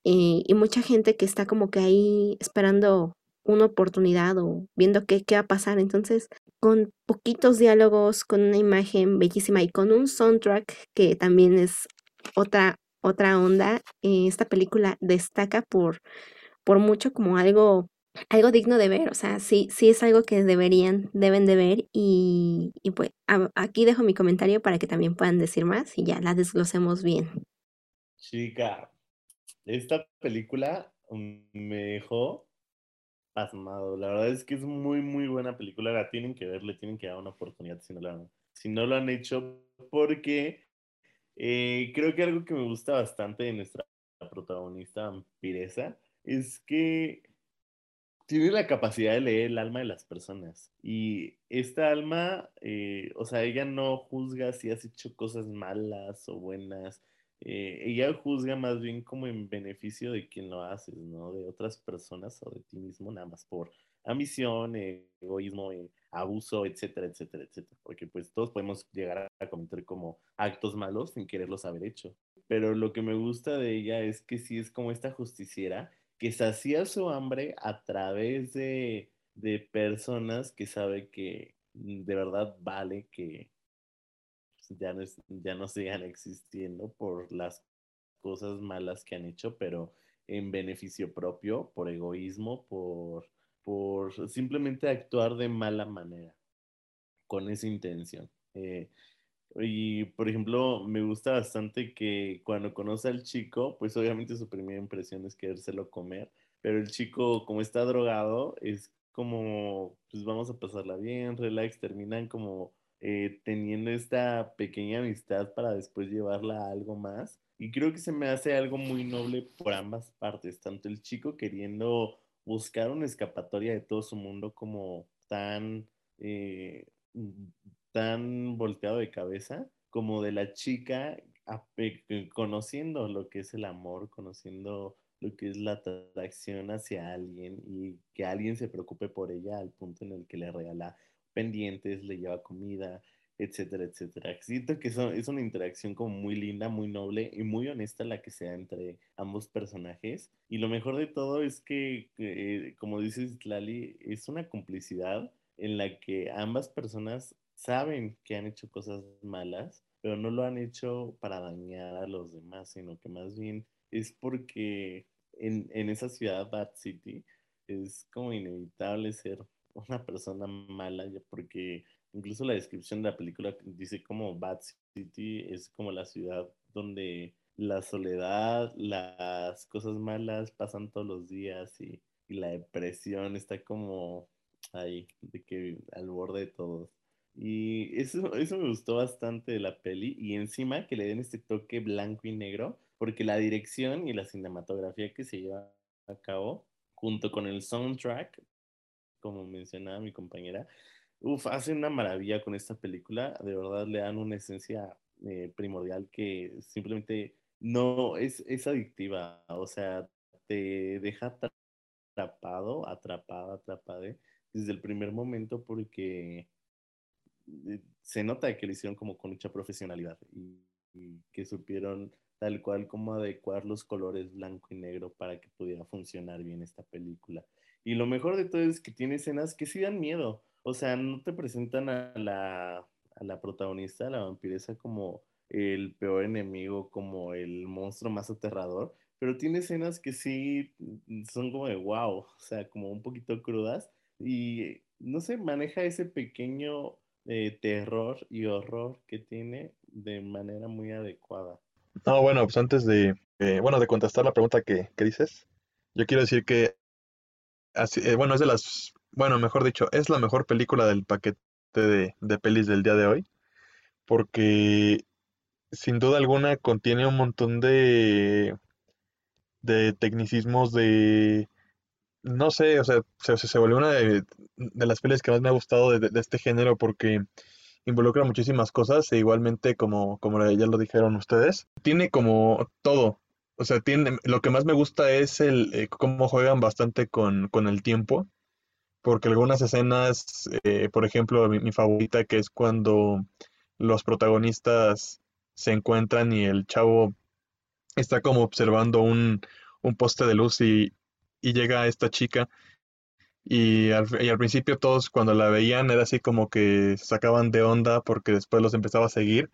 y, mucha gente que está como que ahí esperando una oportunidad o viendo qué, qué va a pasar. Entonces, con poquitos diálogos, con una imagen bellísima y con un soundtrack que también es otra, otra onda, eh, esta película destaca por, por mucho como algo algo digno de ver, o sea, sí, sí es algo que deberían, deben de ver y, y pues aquí dejo mi comentario para que también puedan decir más y ya la desglosemos bien. Chica, esta película me dejó pasmado. La verdad es que es muy, muy buena película. La tienen que ver, le tienen que dar una oportunidad si no, la, si no lo han hecho, porque eh, creo que algo que me gusta bastante de nuestra protagonista vampiresa es que tiene la capacidad de leer el alma de las personas. Y esta alma, eh, o sea, ella no juzga si has hecho cosas malas o buenas eh, ella juzga más bien como en beneficio de quien lo haces, ¿no? De otras personas o de ti mismo, nada más por ambición, egoísmo, eh, abuso, etcétera, etcétera, etcétera. Porque pues todos podemos llegar a cometer como actos malos sin quererlos haber hecho. Pero lo que me gusta de ella es que sí es como esta justiciera que sacía su hambre a través de, de personas que sabe que de verdad vale que, ya no, ya no sigan existiendo por las cosas malas que han hecho, pero en beneficio propio, por egoísmo, por, por simplemente actuar de mala manera, con esa intención. Eh, y, por ejemplo, me gusta bastante que cuando conoce al chico, pues obviamente su primera impresión es querérselo comer, pero el chico, como está drogado, es como, pues vamos a pasarla bien, relax, terminan como eh, teniendo esta pequeña amistad para después llevarla a algo más. Y creo que se me hace algo muy noble por ambas partes, tanto el chico queriendo buscar una escapatoria de todo su mundo como tan, eh, tan volteado de cabeza, como de la chica conociendo lo que es el amor, conociendo lo que es la atracción hacia alguien y que alguien se preocupe por ella al punto en el que le regala pendientes, le lleva comida, etcétera, etcétera. Siento que es una interacción como muy linda, muy noble y muy honesta la que se da entre ambos personajes. Y lo mejor de todo es que, eh, como dices, Lali, es una complicidad en la que ambas personas saben que han hecho cosas malas, pero no lo han hecho para dañar a los demás, sino que más bien es porque en, en esa ciudad, Bad City, es como inevitable ser una persona mala, porque incluso la descripción de la película dice como Bad City es como la ciudad donde la soledad, las cosas malas pasan todos los días y, la depresión está como ahí, de que al borde de todos. Y eso, eso me gustó bastante de la peli y encima que le den este toque blanco y negro, porque la dirección y la cinematografía que se lleva a cabo, junto con el soundtrack, como mencionaba mi compañera, uf, hacen una maravilla con esta película, de verdad le dan una esencia eh, primordial que simplemente no es, es adictiva, o sea, te deja atrapado, atrapado, atrapado desde el primer momento porque eh, se nota que lo hicieron como con mucha profesionalidad y, y, que supieron tal cual como adecuar los colores blanco y negro para que pudiera funcionar bien esta película. Y lo mejor de todo es que tiene escenas que sí dan miedo. O sea, no te presentan a la, a la protagonista, a la vampiresa, como el peor enemigo como el monstruo más aterrador, pero tiene escenas que sí son como de wow, o sea, como un poquito crudas y no sé, maneja ese pequeño eh, terror y horror que tiene de manera muy adecuada. No, bueno, pues antes de, eh, bueno, de contestar la pregunta que, que dices, yo quiero decir que, así, eh, bueno, es de las, bueno, mejor dicho, es la mejor película del paquete de, de pelis del día de hoy, porque sin duda alguna contiene un montón de, de tecnicismos de, no sé, o sea, se, se volvió una de, de las pelis que más me ha gustado de, de este género porque involucra muchísimas cosas e igualmente como, como ya lo dijeron ustedes, tiene como todo. O sea, tiene, lo que más me gusta es el eh, cómo juegan bastante con, con el tiempo, porque algunas escenas, eh, por ejemplo, mi, favorita que es cuando los protagonistas se encuentran y el chavo está como observando un, un poste de luz y, y llega esta chica y al, y al principio todos cuando la veían era así como que se sacaban de onda porque después los empezaba a seguir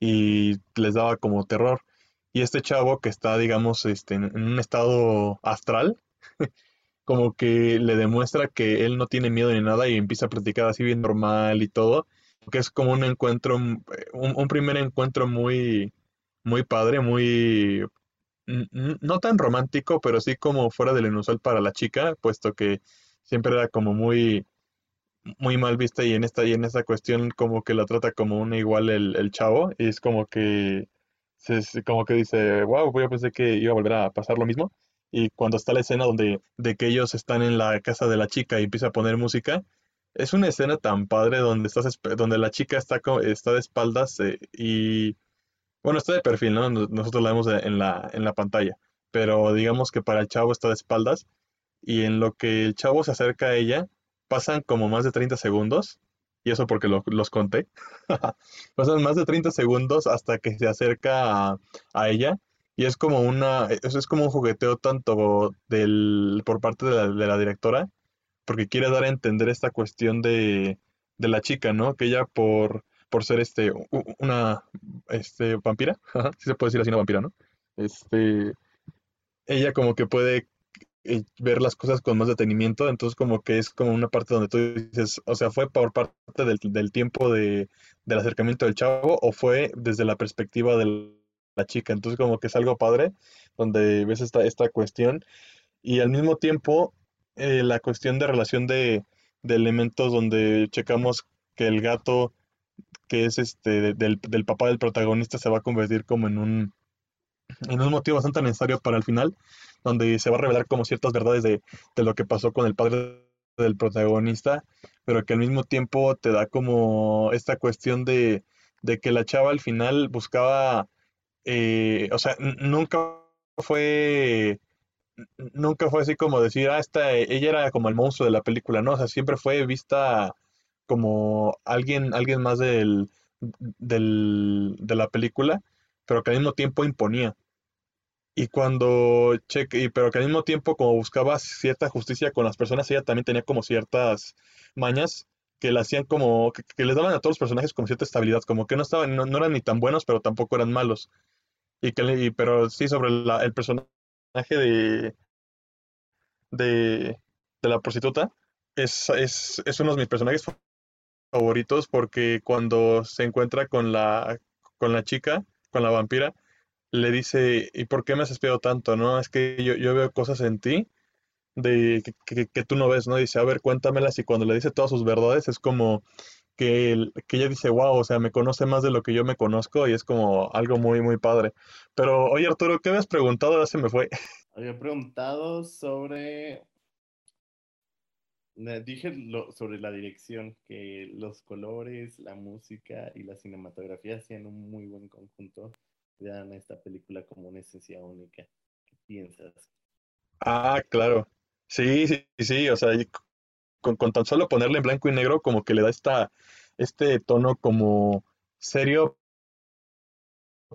y les daba como terror. Y este chavo que está, digamos, este, en, un estado astral, como que le demuestra que él no tiene miedo ni nada y empieza a platicar así bien normal y todo, que es como un encuentro, un, un primer encuentro muy, muy padre, muy, no tan romántico, pero sí como fuera del inusual para la chica, puesto que siempre era como muy, muy mal vista y en esta, y en esta cuestión como que la trata como una igual el, el chavo y es como que, se, como que dice, wow, yo pensé que iba a volver a pasar lo mismo. Y cuando está la escena donde de que ellos están en la casa de la chica y empieza a poner música, es una escena tan padre donde estás, donde la chica está, está de espaldas eh, y, bueno, está de perfil, ¿no? Nos- Nosotros la vemos en la, en la pantalla, pero digamos que para el chavo está de espaldas y en lo que el chavo se acerca a ella, pasan como más de 30 segundos, y eso porque lo- los conté, pasan más de 30 segundos hasta que se acerca a, a ella, y es como una, eso es como un jugueteo tanto del, por parte de la, de la directora, porque quiere dar a entender esta cuestión de, de la chica, ¿no? Que ella por, por ser este, una este, vampira, si se puede decir así, una vampira, ¿no? Este, ella como que puede ver las cosas con más detenimiento, entonces como que es como una parte donde tú dices, o sea, ¿fue por parte del, del tiempo de, del acercamiento del chavo o fue desde la perspectiva de la chica? Entonces como que es algo padre, donde ves esta, esta cuestión y al mismo tiempo eh, la cuestión de relación de, de elementos donde checamos que el gato, que es este de- del, del papá del protagonista, se va a convertir como en un en un motivo bastante necesario para el final, donde se va a revelar como ciertas verdades de, de lo que pasó con el padre del protagonista, pero que al mismo tiempo te da como esta cuestión de, de que la chava al final buscaba, eh, o sea, nunca fue, nunca fue así como decir, ah, esta, ella era como el monstruo de la película, ¿no? O sea, siempre fue vista como alguien, alguien más del, del, de la película, pero que al mismo tiempo imponía. Y cuando pero que al mismo tiempo como buscaba cierta justicia con las personas, ella también tenía como ciertas mañas que le hacían como, que, que les daban a todos los personajes como cierta estabilidad, como que no estaban, no, no eran ni tan buenos, pero tampoco eran malos. Y que y- pero sí sobre el personaje de, de, de la prostituta, es, es, es uno de mis personajes favoritos porque cuando se encuentra con la, con la chica, con la vampira, le dice, ¿y por qué me has espiado tanto, no? Es que yo, yo veo cosas en ti de que, tú no ves, ¿no? Dice, a ver, cuéntamelas y cuando le dice todas sus verdades es como que, que ella dice, wow, o sea, me conoce más de lo que yo me conozco y es como algo muy, muy padre. Pero, oye Arturo, ¿qué habías preguntado? Ya se me fue. Había preguntado sobre, dije lo- sobre la dirección, que los colores, la música y la cinematografía hacían un muy buen conjunto, le dan a esta película como una esencia única. ¿Qué piensas? Ah, claro. Sí, sí, sí, o sea, con, con tan solo ponerle en blanco y negro como que le da esta, este tono como serio,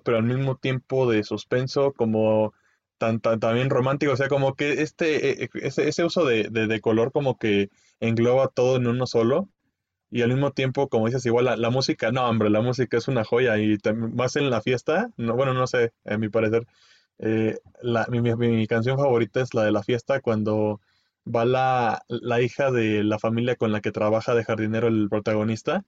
pero al mismo tiempo de suspenso, como tan, tan- también romántico, o sea, como que este, eh, eh, ese, ese uso de, de, de color como que engloba todo en uno solo, y al mismo tiempo, como dices, igual la, la música, no, hombre, la música es una joya y más en la fiesta, no, bueno, no sé, a mi parecer, eh, la, mi, mi- mi canción favorita es la de la fiesta cuando va la, la hija de la familia con la que trabaja de jardinero el protagonista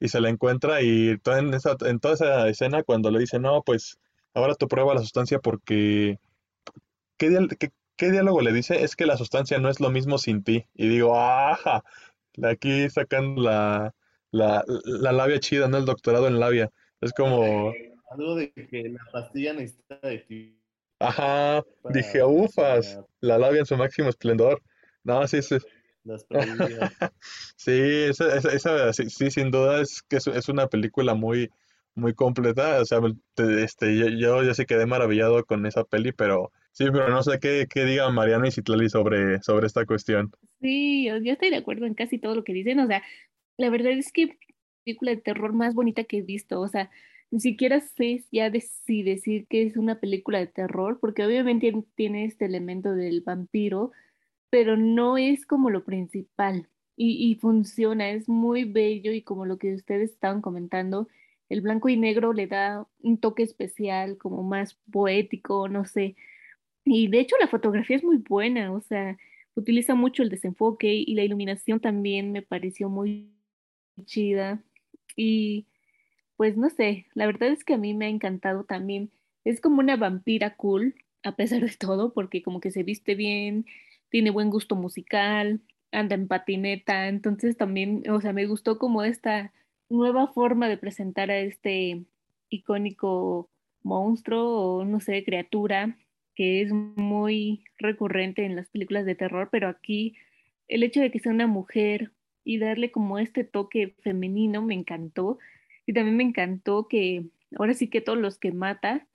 y se la encuentra y en, esa, en toda esa escena cuando le dice, no, pues ahora tú prueba la sustancia porque ¿Qué, qué- qué diálogo le dice? Es que la sustancia no es lo mismo sin ti. Y digo, ¡ajá! Aquí sacando la, la, la labia chida, ¿no? El doctorado en labia. Es como, Algo de que la pastilla necesita de ti ajá, para dije, ufas, la labia en su máximo esplendor. No, sí, sí, Las sí, esa, esa, esa- sí, sí, sin duda es que es, es una película muy, muy completa. O sea, te- este, yo, yo, yo sí quedé maravillado con esa peli, pero sí, pero no sé qué, qué diga Mariana y Citlali sobre, sobre esta cuestión. Sí, yo yo estoy de acuerdo en casi todo lo que dicen. O sea, la verdad es que película de terror más bonita que he visto. O sea, ni siquiera sé ya de- si decir que es una película de terror, porque obviamente tiene este elemento del vampiro, pero no es como lo principal. Y, y funciona, es muy bello y como lo que ustedes estaban comentando, el blanco y negro le da un toque especial, como más poético, no sé. Y de hecho la fotografía es muy buena, o sea, utiliza mucho el desenfoque y la iluminación también me pareció muy chida. Y pues no sé, la verdad es que a mí me ha encantado también. Es como una vampira cool, a pesar de todo, porque como que se viste bien, tiene buen gusto musical, anda en patineta, entonces también, o sea, me gustó como esta nueva forma de presentar a este icónico monstruo o no sé, criatura que es muy recurrente en las películas de terror, pero aquí el hecho de que sea una mujer y darle como este toque femenino me encantó. Y también me encantó que ahora sí que todos los que mata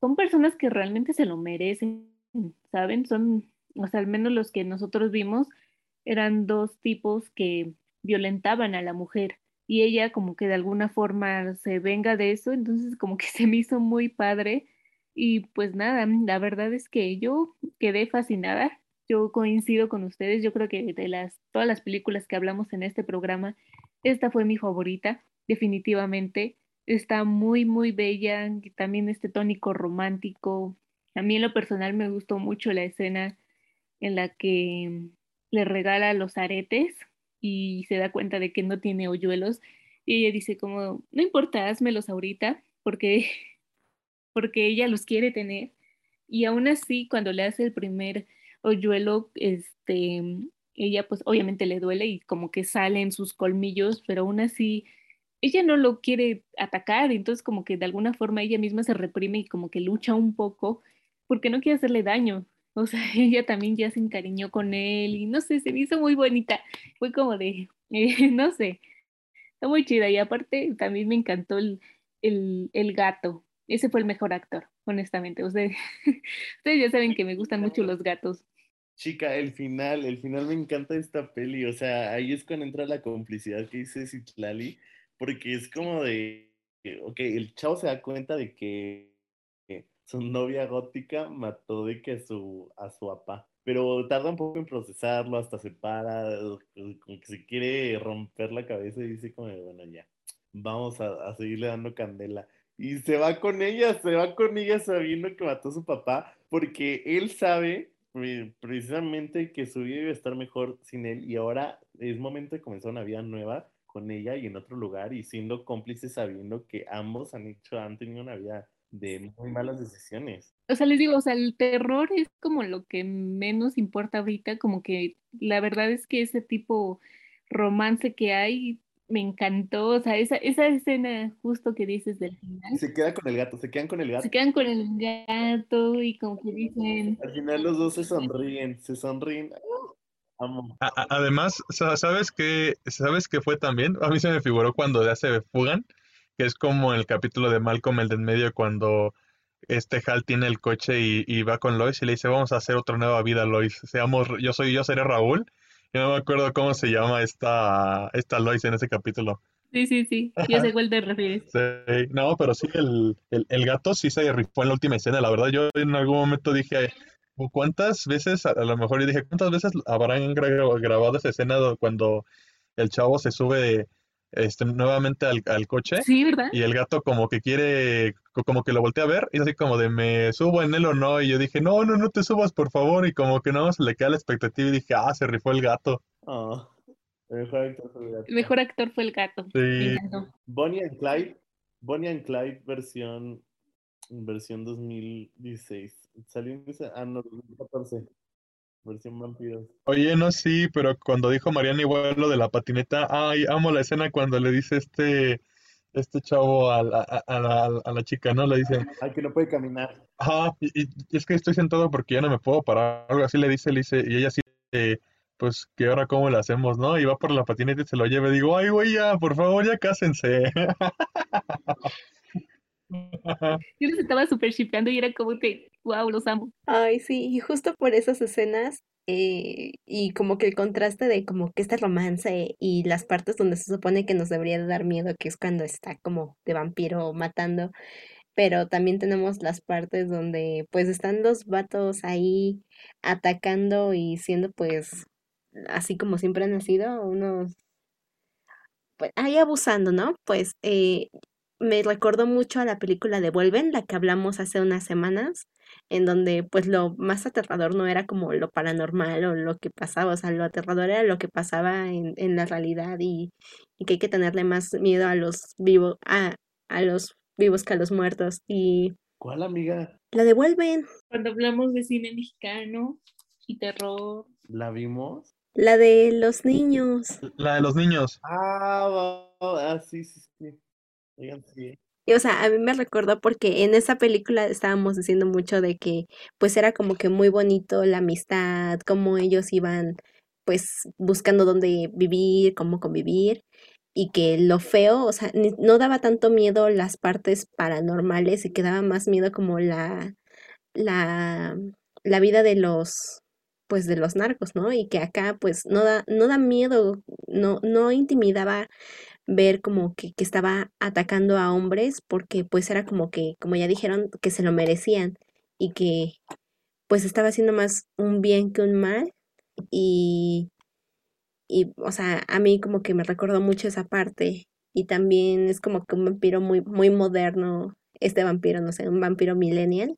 son personas que realmente se lo merecen, ¿saben? Son, o sea, al menos los que nosotros vimos eran dos tipos que violentaban a la mujer y ella como que de alguna forma se venga de eso, entonces como que se me hizo muy padre y pues nada, la verdad es que yo quedé fascinada. Yo coincido con ustedes, yo creo que de las todas las películas que hablamos en este programa, esta fue mi favorita, definitivamente. Está muy, muy bella, también este tónico romántico. A mí en lo personal me gustó mucho la escena en la que le regala los aretes y se da cuenta de que no tiene hoyuelos y ella dice como, no importa, házmelos ahorita porque, porque ella los quiere tener. Y aún así, cuando le hace el primer hoyuelo, este, ella pues obviamente le duele y como que salen sus colmillos, pero aún así ella no lo quiere atacar, entonces como que de alguna forma ella misma se reprime y como que lucha un poco porque no quiere hacerle daño. O sea, ella también ya se encariñó con él y no sé, se me hizo muy bonita. Fue como de, eh, no sé, está muy chida y aparte también me encantó el, el, el gato. Ese fue el mejor actor, honestamente. Ustedes, ya saben que me gustan mucho los gatos. Chica, el final, el final me encanta esta peli, o sea, ahí es cuando entra la complicidad que dice Citlali, porque es como de, ok, el chavo se da cuenta de que su novia gótica mató de que su, a su papá, pero tarda un poco en procesarlo, hasta se para, como que se quiere romper la cabeza y dice como, bueno, ya, vamos a, a seguirle dando candela. Y se va con ella, se va con ella sabiendo que mató a su papá, porque él sabe pre- precisamente que su vida iba a estar mejor sin él y ahora es momento de comenzar una vida nueva con ella y en otro lugar y siendo cómplices sabiendo que ambos han hecho, han tenido una vida de muy malas decisiones. O sea, les digo, o sea, el terror es como lo que menos importa ahorita, como que la verdad es que ese tipo romance que hay me encantó, o sea, esa, esa escena justo que dices del final, Se queda con el gato, se quedan con el gato. se quedan con el gato y como que dicen, Al final los dos se sonríen, se sonríen. Amo. A- Además, sa- ¿sabes qué? ¿Sabes qué fue también? A mí se me figuró cuando ya se fugan, que es como el capítulo de Malcolm el de en medio cuando este Hal tiene el coche y, y va con Lois y le dice, vamos a hacer otra nueva vida, Lois. Seamos, yo soy, yo seré Raúl. Y no me acuerdo cómo se llama esta, esta Lois en ese capítulo. sí, sí, sí, yo sé cuál te refieres. Sí, no, pero sí, el, el, el gato sí se rifó en la última escena. La verdad, yo en algún momento dije, ¿cuántas veces, a, a lo mejor yo dije, ¿cuántas veces habrán gra- grabado esa escena do- cuando el chavo se sube este, nuevamente al, al coche Sí, ¿verdad? y el gato como que quiere, co- como que lo voltea a ver y es así como de me subo en él o no y yo dije no, no, no te subas por favor y como que no, se le queda la expectativa y dije ah, se rifó el gato. Oh, el mejor actor fue el gato. El mejor actor fue el gato. Me Sí, encantó. Bonnie and Clyde. Bonnie and Clyde versión, versión 2016. Salió en esa, ah, no, 2014. Versión vampiros. oye, no, sí, pero cuando dijo Mariana igual lo de la patineta, ay, amo la escena cuando le dice este, este chavo a la, a, a la, a la chica, ¿no? Le dice, Ay, que no puede caminar. ajá, y, y- y es que estoy sentado porque ya no me puedo parar, algo así le dice, le dice, y ella así, eh, pues, ¿qué ahora cómo le hacemos, no? Y va por la patineta y se lo lleva, y digo, ay, güey, ya, por favor, ya cásense. Yo los estaba súper shipeando y era como que, wow, los amo. Ay, sí, y justo por esas escenas eh, y como que el contraste de como que este romance y las partes donde se supone que nos debería de dar miedo, que es cuando está como de vampiro matando, pero también tenemos las partes donde pues están los vatos ahí atacando y siendo pues así como siempre han sido unos pues ahí abusando, ¿no? Pues eh, me recordó mucho a la película de Vuelven, la que hablamos hace unas semanas, en donde pues lo más aterrador no era como lo paranormal o lo que pasaba, o sea, lo aterrador era lo que pasaba en, en la realidad y, y que hay que tenerle más miedo a los vivos, a, a los vivos que a los muertos. Y ¿Cuál amiga? la de Vuelven, Cuando hablamos de cine mexicano y terror, ¿La vimos? la de los niños. La de los niños. Ah, va- ah, sí, sí, sí. Y, o sea, a mí me recordó porque en esa película estábamos diciendo mucho de que pues era como que muy bonito la amistad, cómo ellos iban pues buscando dónde vivir, cómo convivir y que lo feo, o sea, no daba tanto miedo las partes paranormales y que daba más miedo como la la la vida de los pues de los narcos, ¿no? Y que acá pues no da no da miedo, no no intimidaba ver como que, que estaba atacando a hombres porque pues era como que, como ya dijeron, que se lo merecían y que pues estaba haciendo más un bien que un mal y, y o sea, a mí como que me recordó mucho esa parte y también es como que un vampiro muy, muy moderno, este vampiro, no sé, un vampiro millennial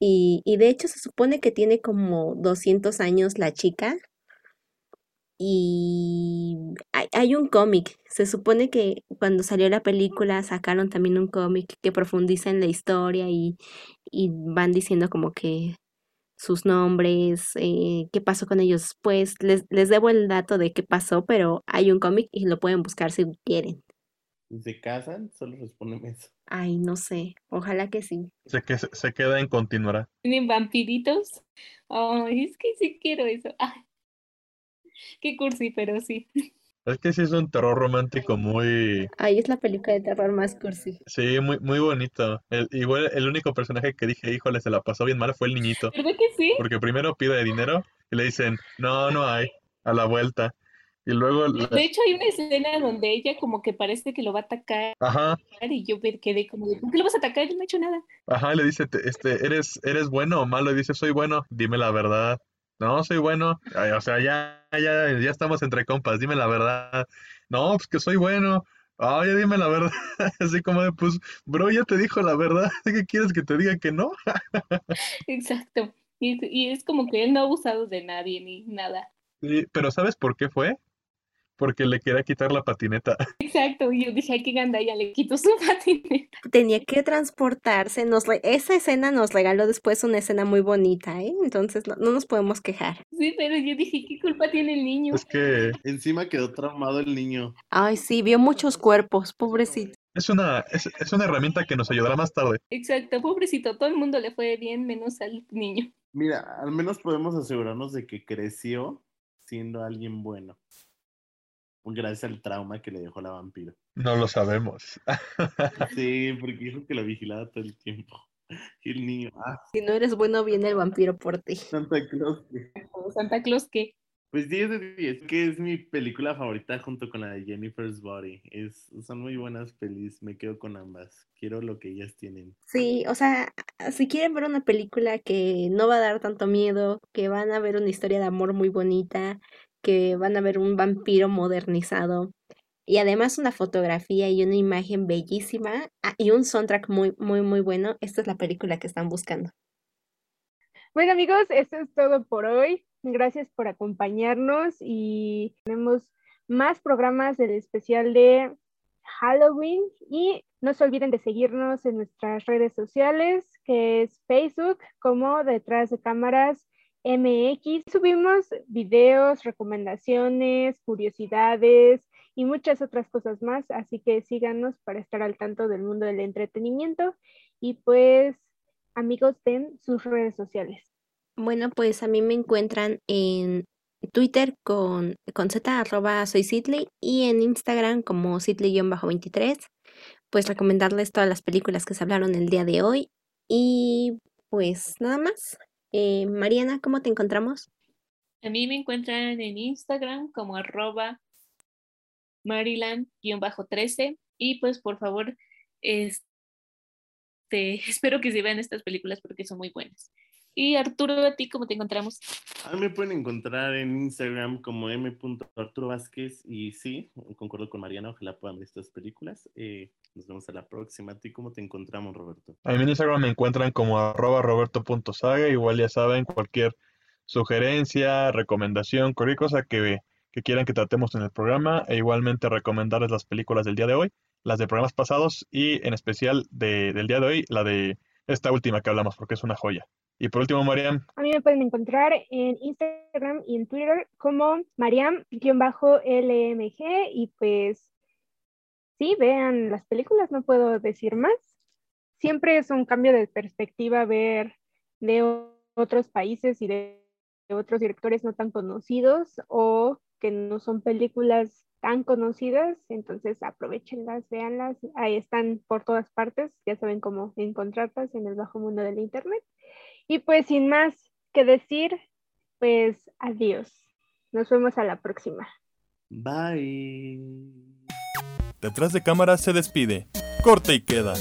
y, y de hecho se supone que tiene como 200 años la chica y hay, hay un cómic. Se supone que cuando salió la película sacaron también un cómic que profundiza en la historia y, y van diciendo como que sus nombres, eh, qué pasó con ellos después. Les, les debo el dato de qué pasó, pero hay un cómic y lo pueden buscar si quieren. Se casan, solo responden eso. Ay, no sé. Ojalá que sí. Se, que, se, queda en continuará. tienen vampiritos. Ay, es que sí quiero eso. Ay, qué cursi, pero sí. Es que sí es un terror romántico muy, Ay, es la película de terror más cursi. sí, muy, muy bonito. El, igual el único personaje que dije, híjole, se la pasó bien mal fue el niñito. ¿Verdad que sí? Porque primero pide dinero y le dicen, no, no hay, a la vuelta. Y luego, la- De hecho, hay una escena donde ella como que parece que lo va a atacar ajá, y yo me quedé como de, ¿por qué lo vas a atacar? Él no ha hecho nada. ajá, le dice, "Te- este, ¿eres, eres bueno o malo? Y dice, soy bueno, dime la verdad. No, soy bueno. Ay, o sea, ya, ya, ya estamos entre compas, dime la verdad. No, pues que soy bueno. Ya dime la verdad. Así como de, pues, bro, ya te dijo la verdad. ¿Qué quieres que te diga que no? Exacto. Y, y es como que él no ha abusado de nadie ni nada. Sí, pero ¿sabes por qué fue? Porque le quería quitar la patineta. Exacto. Y yo dije, ay, qué ganda, ya le quito su patineta. Tenía que transportarse. Nos re- Esa escena nos regaló después una escena muy bonita, ¿eh? Entonces no, no nos podemos quejar. Sí, pero yo dije, ¿qué culpa tiene el niño? Es que Encima quedó traumado el niño. Ay, sí, vio muchos cuerpos, pobrecito. es una, es, es una herramienta que nos ayudará más tarde. Exacto, pobrecito, todo el mundo le fue bien menos al niño. Mira, al menos podemos asegurarnos de que creció siendo alguien bueno. Gracias al trauma que le dejó la vampiro. No lo sabemos. Sí, porque dijo que la vigilaba todo el tiempo. Y el niño, ah, Si no eres bueno, viene el vampiro por ti. Santa Claus. Como Santa Claus que Pues 10 de 10, que es mi película favorita junto con la de Jennifer's Body. Es, son muy buenas pelis, me quedo con ambas. Quiero lo que ellas tienen. Sí, o sea, si quieren ver una película que no va a dar tanto miedo, que van a ver una historia de amor muy bonita, que van a ver un vampiro modernizado y además una fotografía y una imagen bellísima ah, y un soundtrack muy, muy, muy bueno. Esta es la película que están buscando. Bueno amigos, esto es todo por hoy. Gracias por acompañarnos y tenemos más programas del especial de Halloween y no se olviden de seguirnos en nuestras redes sociales, que es Facebook como detrás de cámaras MX. Subimos videos, recomendaciones, curiosidades y muchas otras cosas más, así que síganos para estar al tanto del mundo del entretenimiento y pues amigos den sus redes sociales. Bueno, pues a mí me encuentran en Twitter con, con z arroba soy Sidley y en Instagram como Sidley-23. Pues recomendarles todas las películas que se hablaron el día de hoy. Y pues nada más. Eh, Mariana, ¿cómo te encontramos? A mí me encuentran en Instagram como arroba Maryland-13 y pues por favor, este, espero que se vean estas películas porque son muy buenas. Y Arturo, ¿a ti cómo te encontramos? A mí me pueden encontrar en Instagram como m.arturo Vázquez y sí, concuerdo con Mariana, ojalá puedan ver estas películas. Eh, nos vemos a la próxima. ¿A ti cómo te encontramos, Roberto? A mí en Instagram me encuentran como arroba roberto.saga, igual ya saben, cualquier sugerencia, recomendación, cualquier cosa que, que quieran que tratemos en el programa, e igualmente recomendarles las películas del día de hoy, las de programas pasados y en especial de, del día de hoy, la de esta última que hablamos, porque es una joya. Y por último, Mariam. A mí me pueden encontrar en Instagram y en Twitter como Mariam-LMG y pues sí, vean las películas, no puedo decir más. Siempre es un cambio de perspectiva ver de otros países y de otros directores no tan conocidos o que no son películas tan conocidas, entonces aprovechenlas, véanlas, ahí están por todas partes, ya saben cómo encontrarlas en el bajo mundo del internet. Y pues sin más que decir, pues adiós. Nos vemos a la próxima. Bye. Detrás de cámara se despide. Corte y queda.